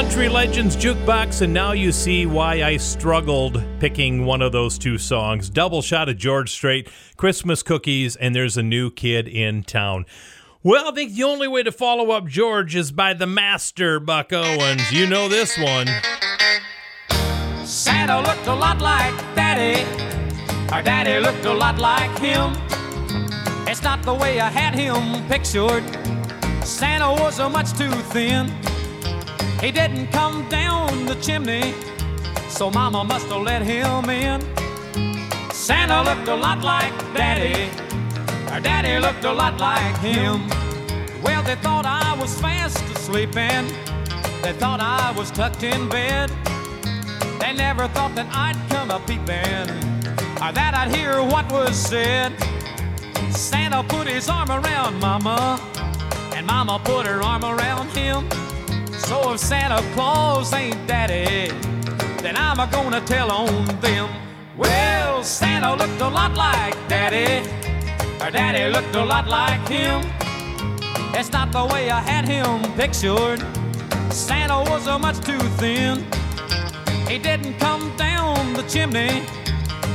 Country Legends Jukebox, and now you see why I struggled picking one of those two songs. Double shot of George Strait, Christmas Cookies, and There's a New Kid in Town. Well, I think the only way to follow up George is by the master, Buck Owens. You know this one. Santa looked a lot like Daddy. Our daddy looked a lot like him. It's not the way I had him pictured. Santa was a much too thin. He didn't come down the chimney, so Mama must have let him in. Santa looked a lot like Daddy. Our daddy looked a lot like him. Well, they thought I was fast asleep and they thought I was tucked in bed. They never thought that I'd come a peeping or that I'd hear what was said. Santa put his arm around Mama, and Mama put her arm around him. So if Santa Claus ain't Daddy, then I'm a gonna tell on them. Well, Santa looked a lot like Daddy. Our daddy looked a lot like him. It's not the way I had him pictured. Santa was a much too thin. He didn't come down the chimney,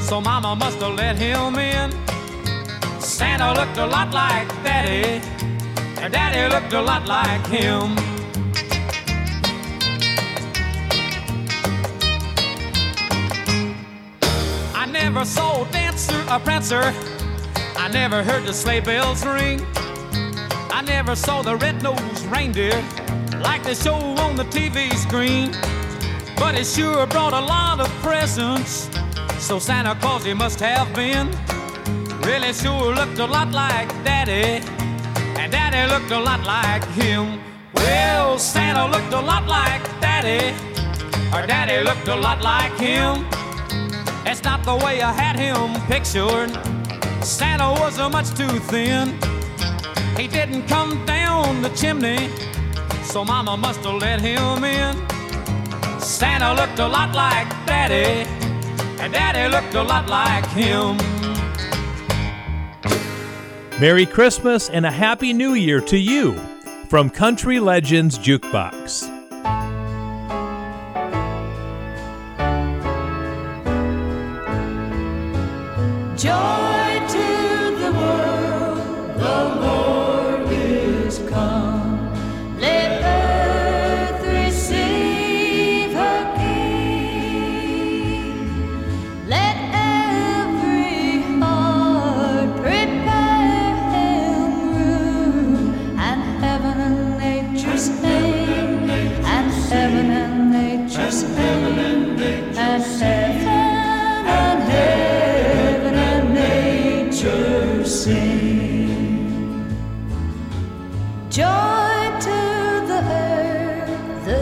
so Mama must have let him in. Santa looked a lot like Daddy. Our daddy looked a lot like him. Never saw a dancer, a prancer. I never heard the sleigh bells ring. I never saw the red-nosed reindeer like they show on the TV screen. But it sure brought a lot of presents. So Santa Claus he must have been. Really sure looked a lot like Daddy. And Daddy looked a lot like him. Well, Santa looked a lot like Daddy. Or Daddy looked a lot like him. It's not the way I had him pictured. Santa was much too thin. He didn't come down the chimney, so Mama must have let him in. Santa looked a lot like Daddy, and Daddy looked a lot like him. Merry Christmas and a Happy New Year to you from Country Legends Jukebox. 就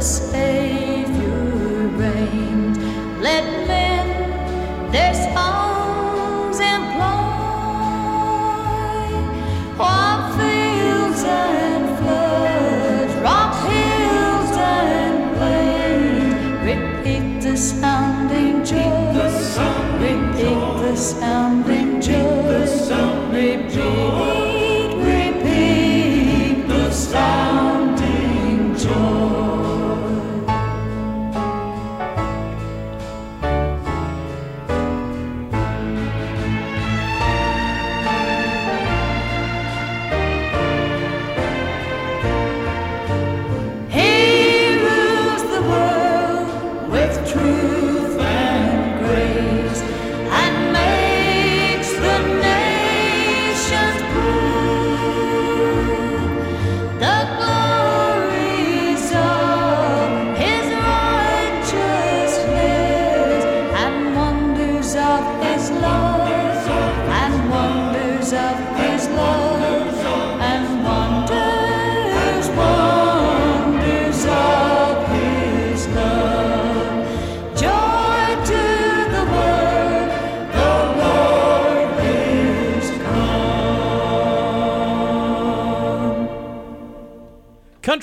Savior reigns. let men their songs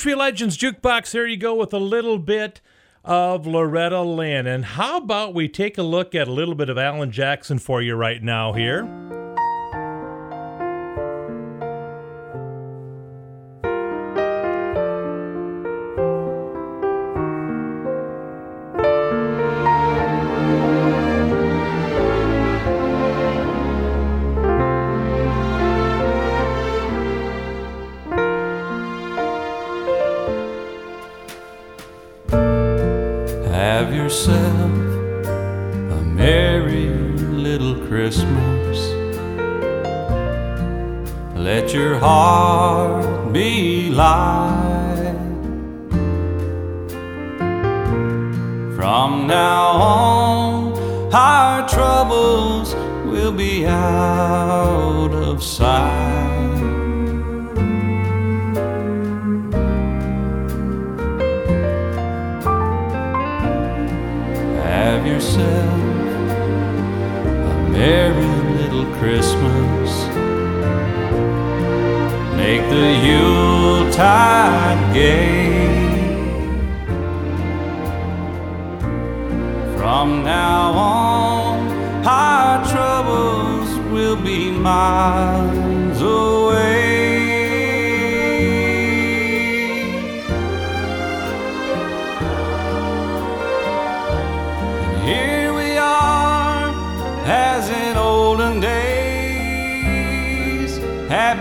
Country Legends Jukebox, there you go with a little bit of Loretta Lynn. And how about we take a look at a little bit of Alan Jackson for you right now here?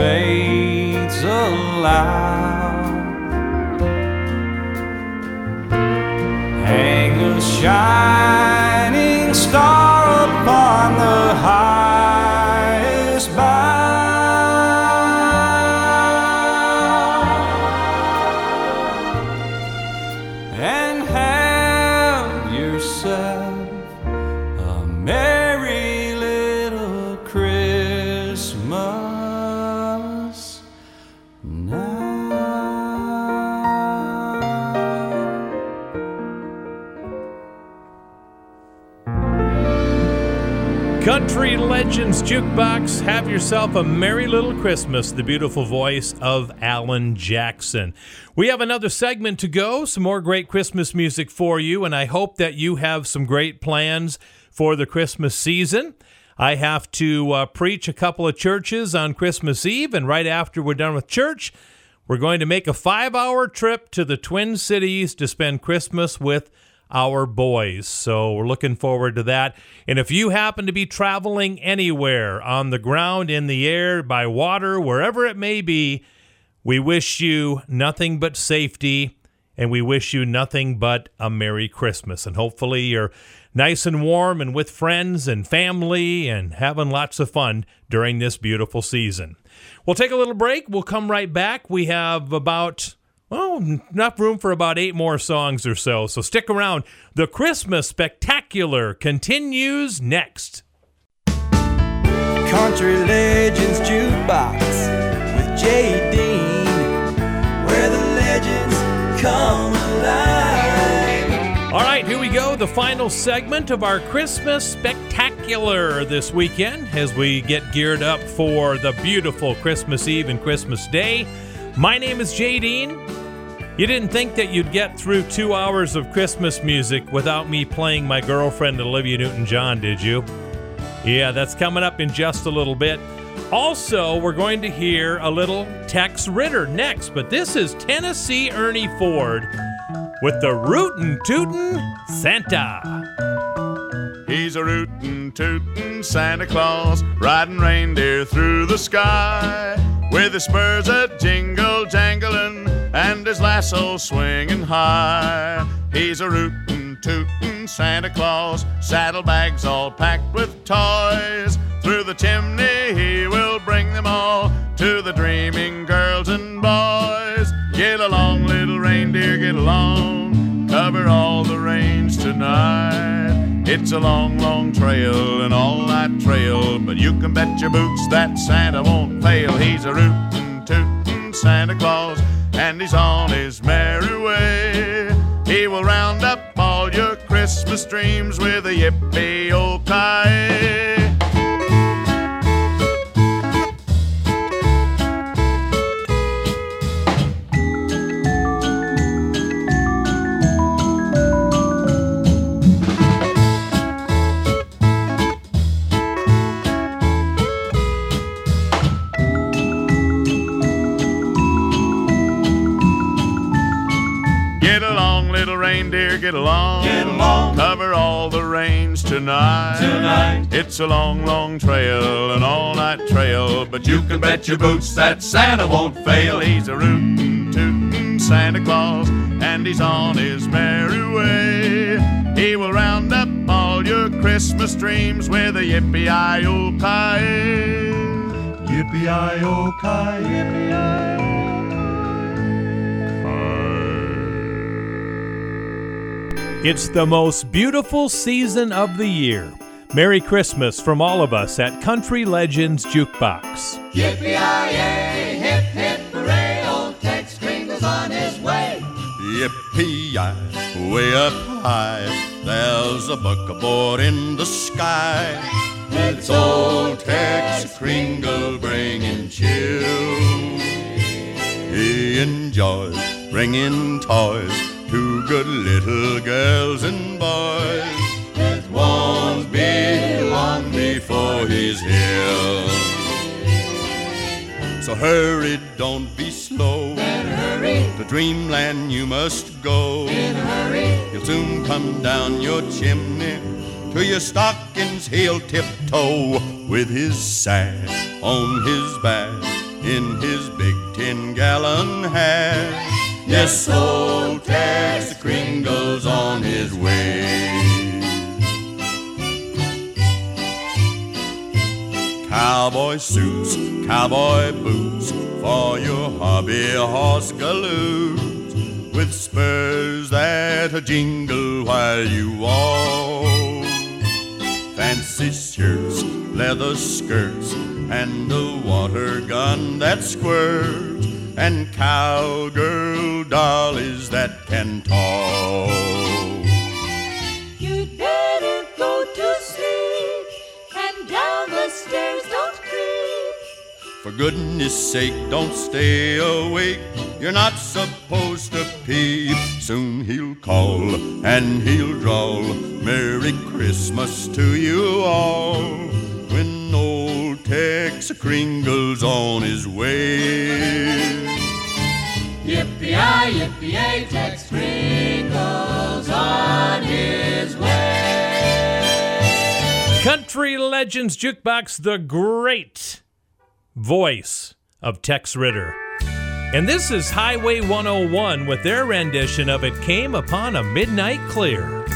Fates allow, hang a shining star upon the highest Legends Jukebox, have yourself a merry little Christmas. The beautiful voice of Alan Jackson. We have another segment to go, some more great Christmas music for you, and I hope that you have some great plans for the Christmas season. I have to uh, preach a couple of churches on Christmas Eve, and right after we're done with church, we're going to make a five hour trip to the Twin Cities to spend Christmas with our boys. So we're looking forward to that. And if you happen to be traveling anywhere on the ground, in the air, by water, wherever it may be, we wish you nothing but safety and we wish you nothing but a Merry Christmas. And hopefully you're nice and warm and with friends and family and having lots of fun during this beautiful season. We'll take a little break. We'll come right back. We have about well, enough room for about eight more songs or so. So stick around. The Christmas Spectacular continues next. Country Legends Jukebox with Jay Dean, where the legends come alive. All right, here we go. The final segment of our Christmas Spectacular this weekend as we get geared up for the beautiful Christmas Eve and Christmas Day. My name is Jay Dean. You didn't think that you'd get through two hours of Christmas music without me playing my girlfriend Olivia Newton John, did you? Yeah, that's coming up in just a little bit. Also, we're going to hear a little Tex Ritter next, but this is Tennessee Ernie Ford with the Rootin' Tootin' Santa. He's a rootin' tootin' Santa Claus, riding reindeer through the sky, with his spurs a jingle jangling and his lasso swinging high. He's a rootin' tootin' Santa Claus, saddlebags all packed with toys. Through the chimney he will bring them all to the dreaming girls and boys. Get along, little reindeer, get along. Cover all the range tonight. It's a long, long trail, and all night trail, but you can bet your boots that Santa won't fail. He's a rootin' tootin' Santa Claus, and he's on his merry way. He will round up all your Christmas dreams with a yippee oh ki get along. Get along. Cover all the range tonight. Tonight. It's a long, long trail, an all night trail, but you can bet your boots that Santa won't fail. He's a rootin' tootin' Santa Claus, and he's on his merry way. He will round up all your Christmas dreams with a yippee i o It's the most beautiful season of the year. Merry Christmas from all of us at Country Legends Jukebox. Yippee-yi-yay, hip, hip, hooray, old Tex Kringle's on his way. Yippee, way up high, there's a buckaboard in the sky. It's old Tex Kringle bringing chill. He enjoys bringing toys to good little girls and boys. With ones big long before he's here. So hurry, don't be slow. In a hurry. To dreamland you must go. In a hurry. He'll soon come down your chimney. To your stockings he'll tiptoe with his sack on his back in his big ten gallon hat. Yes, old Tex Kringle's on his way. Cowboy suits, cowboy boots for your hobby horse galoot with spurs that jingle while you walk. Fancy shirts, leather skirts, and a water gun that squirts, and cowgirl dollies that can talk. You'd better go to sleep and down the stairs don't creep. For goodness sake, don't stay awake. You're not supposed to peep. Soon he'll call and he'll drawl Merry Christmas to you all. When old Tex Kringle's on his way. Sprinkles on his way. Country Legends Jukebox, the great voice of Tex Ritter. And this is Highway 101 with their rendition of It Came Upon a Midnight Clear.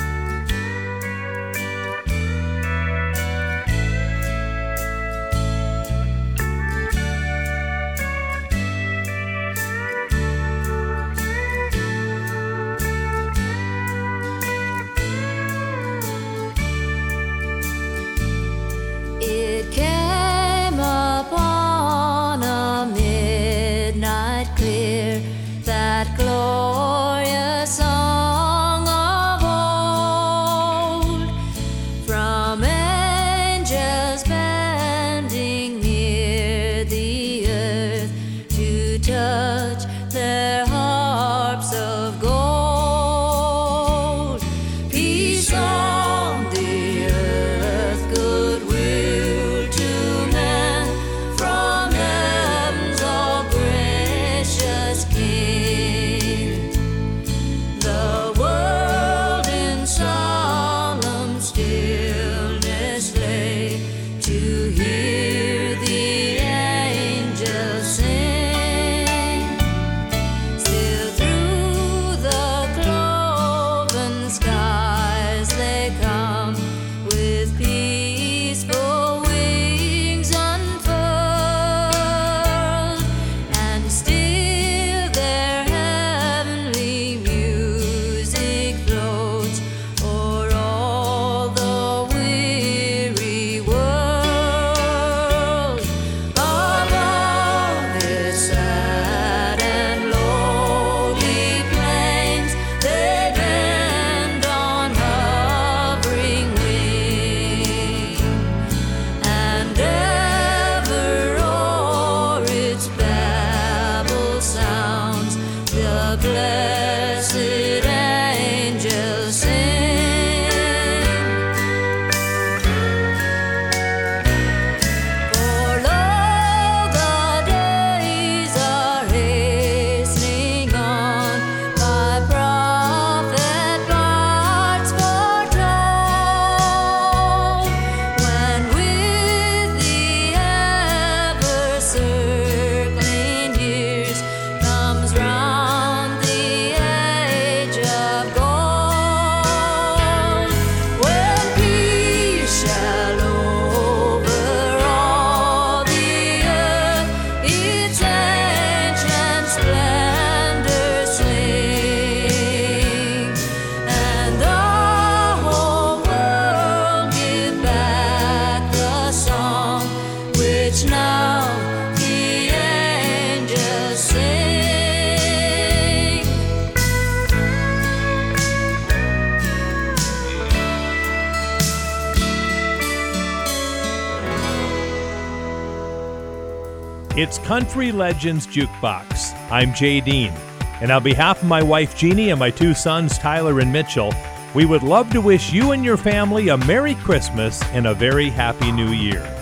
It's Country Legends Jukebox. I'm Jay Dean, and on behalf of my wife Jeannie and my two sons Tyler and Mitchell, we would love to wish you and your family a Merry Christmas and a very Happy New Year.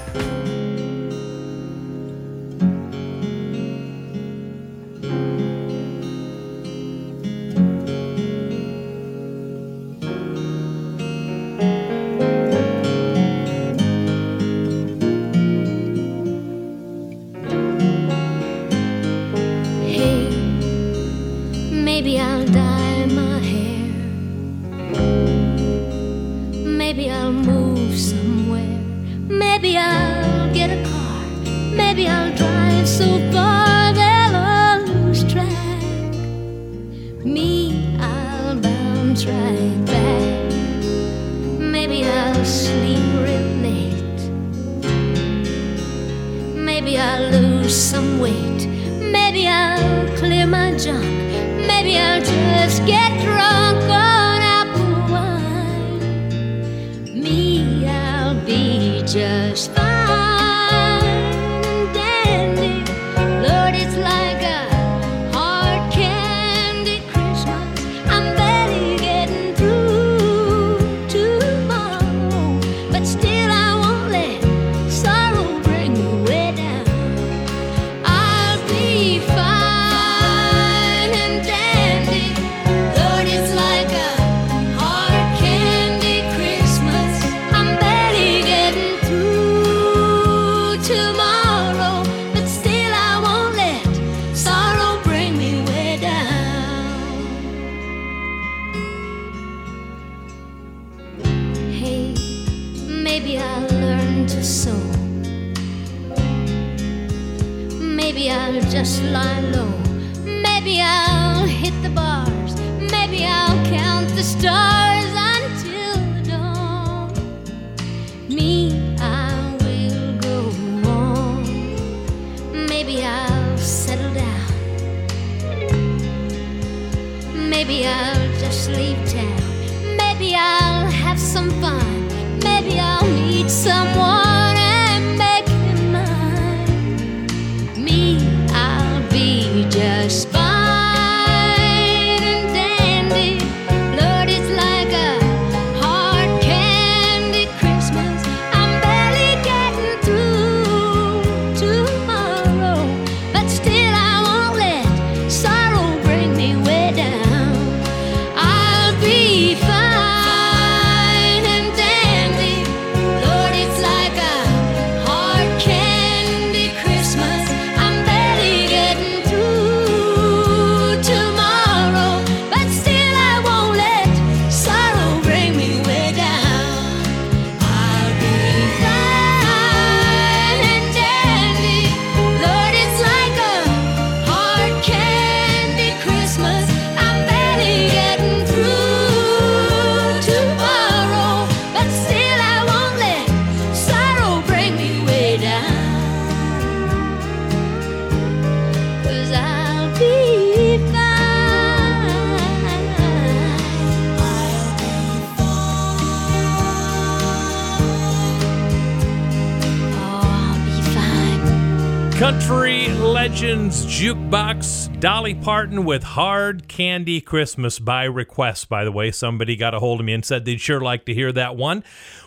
Dolly Parton with Hard Candy Christmas by request. By the way, somebody got a hold of me and said they'd sure like to hear that one.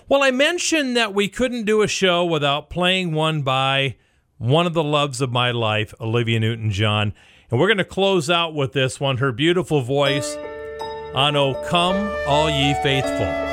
Well, I mentioned that we couldn't do a show without playing one by one of the loves of my life, Olivia Newton John. And we're going to close out with this one her beautiful voice on O Come All Ye Faithful.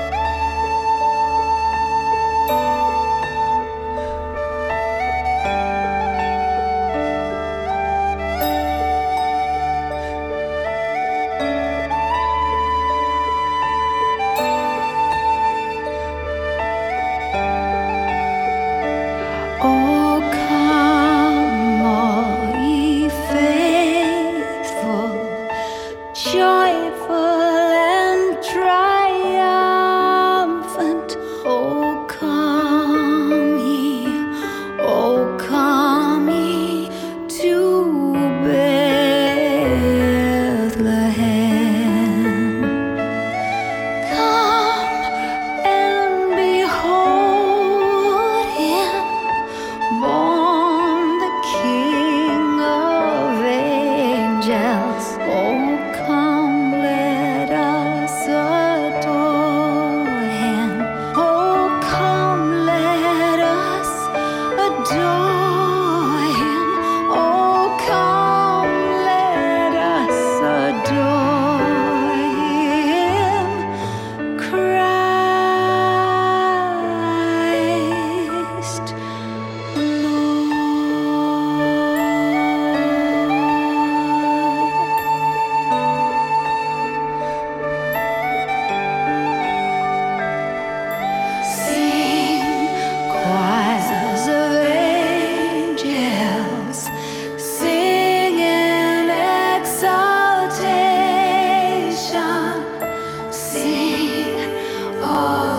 Oh.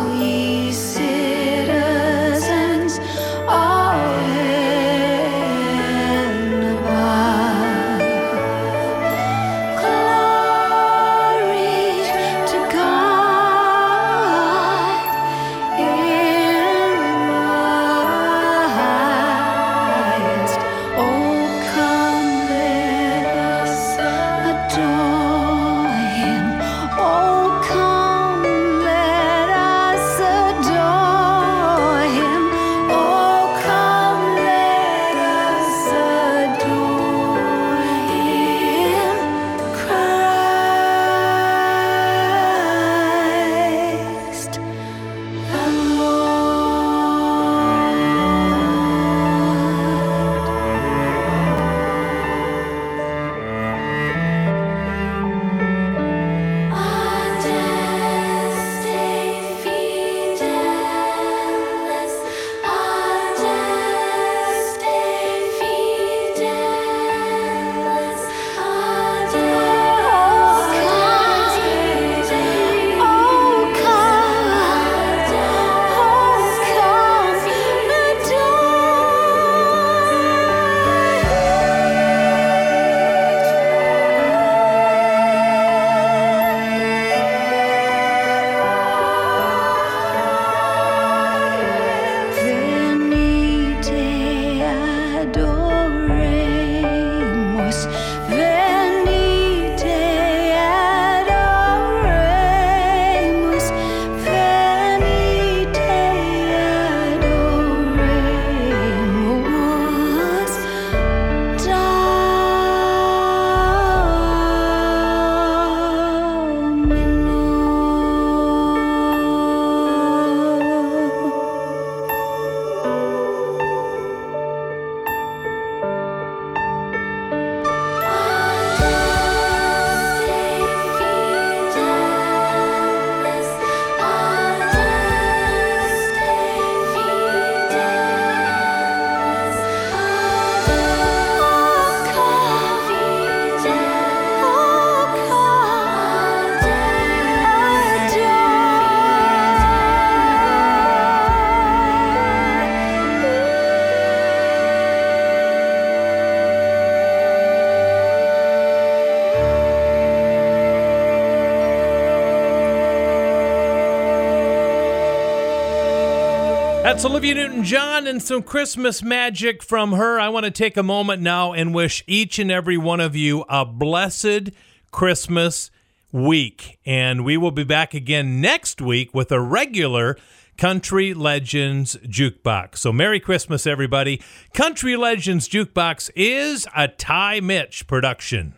That's Olivia Newton John and some Christmas magic from her. I want to take a moment now and wish each and every one of you a blessed Christmas week. And we will be back again next week with a regular Country Legends Jukebox. So Merry Christmas, everybody. Country Legends Jukebox is a Ty Mitch production.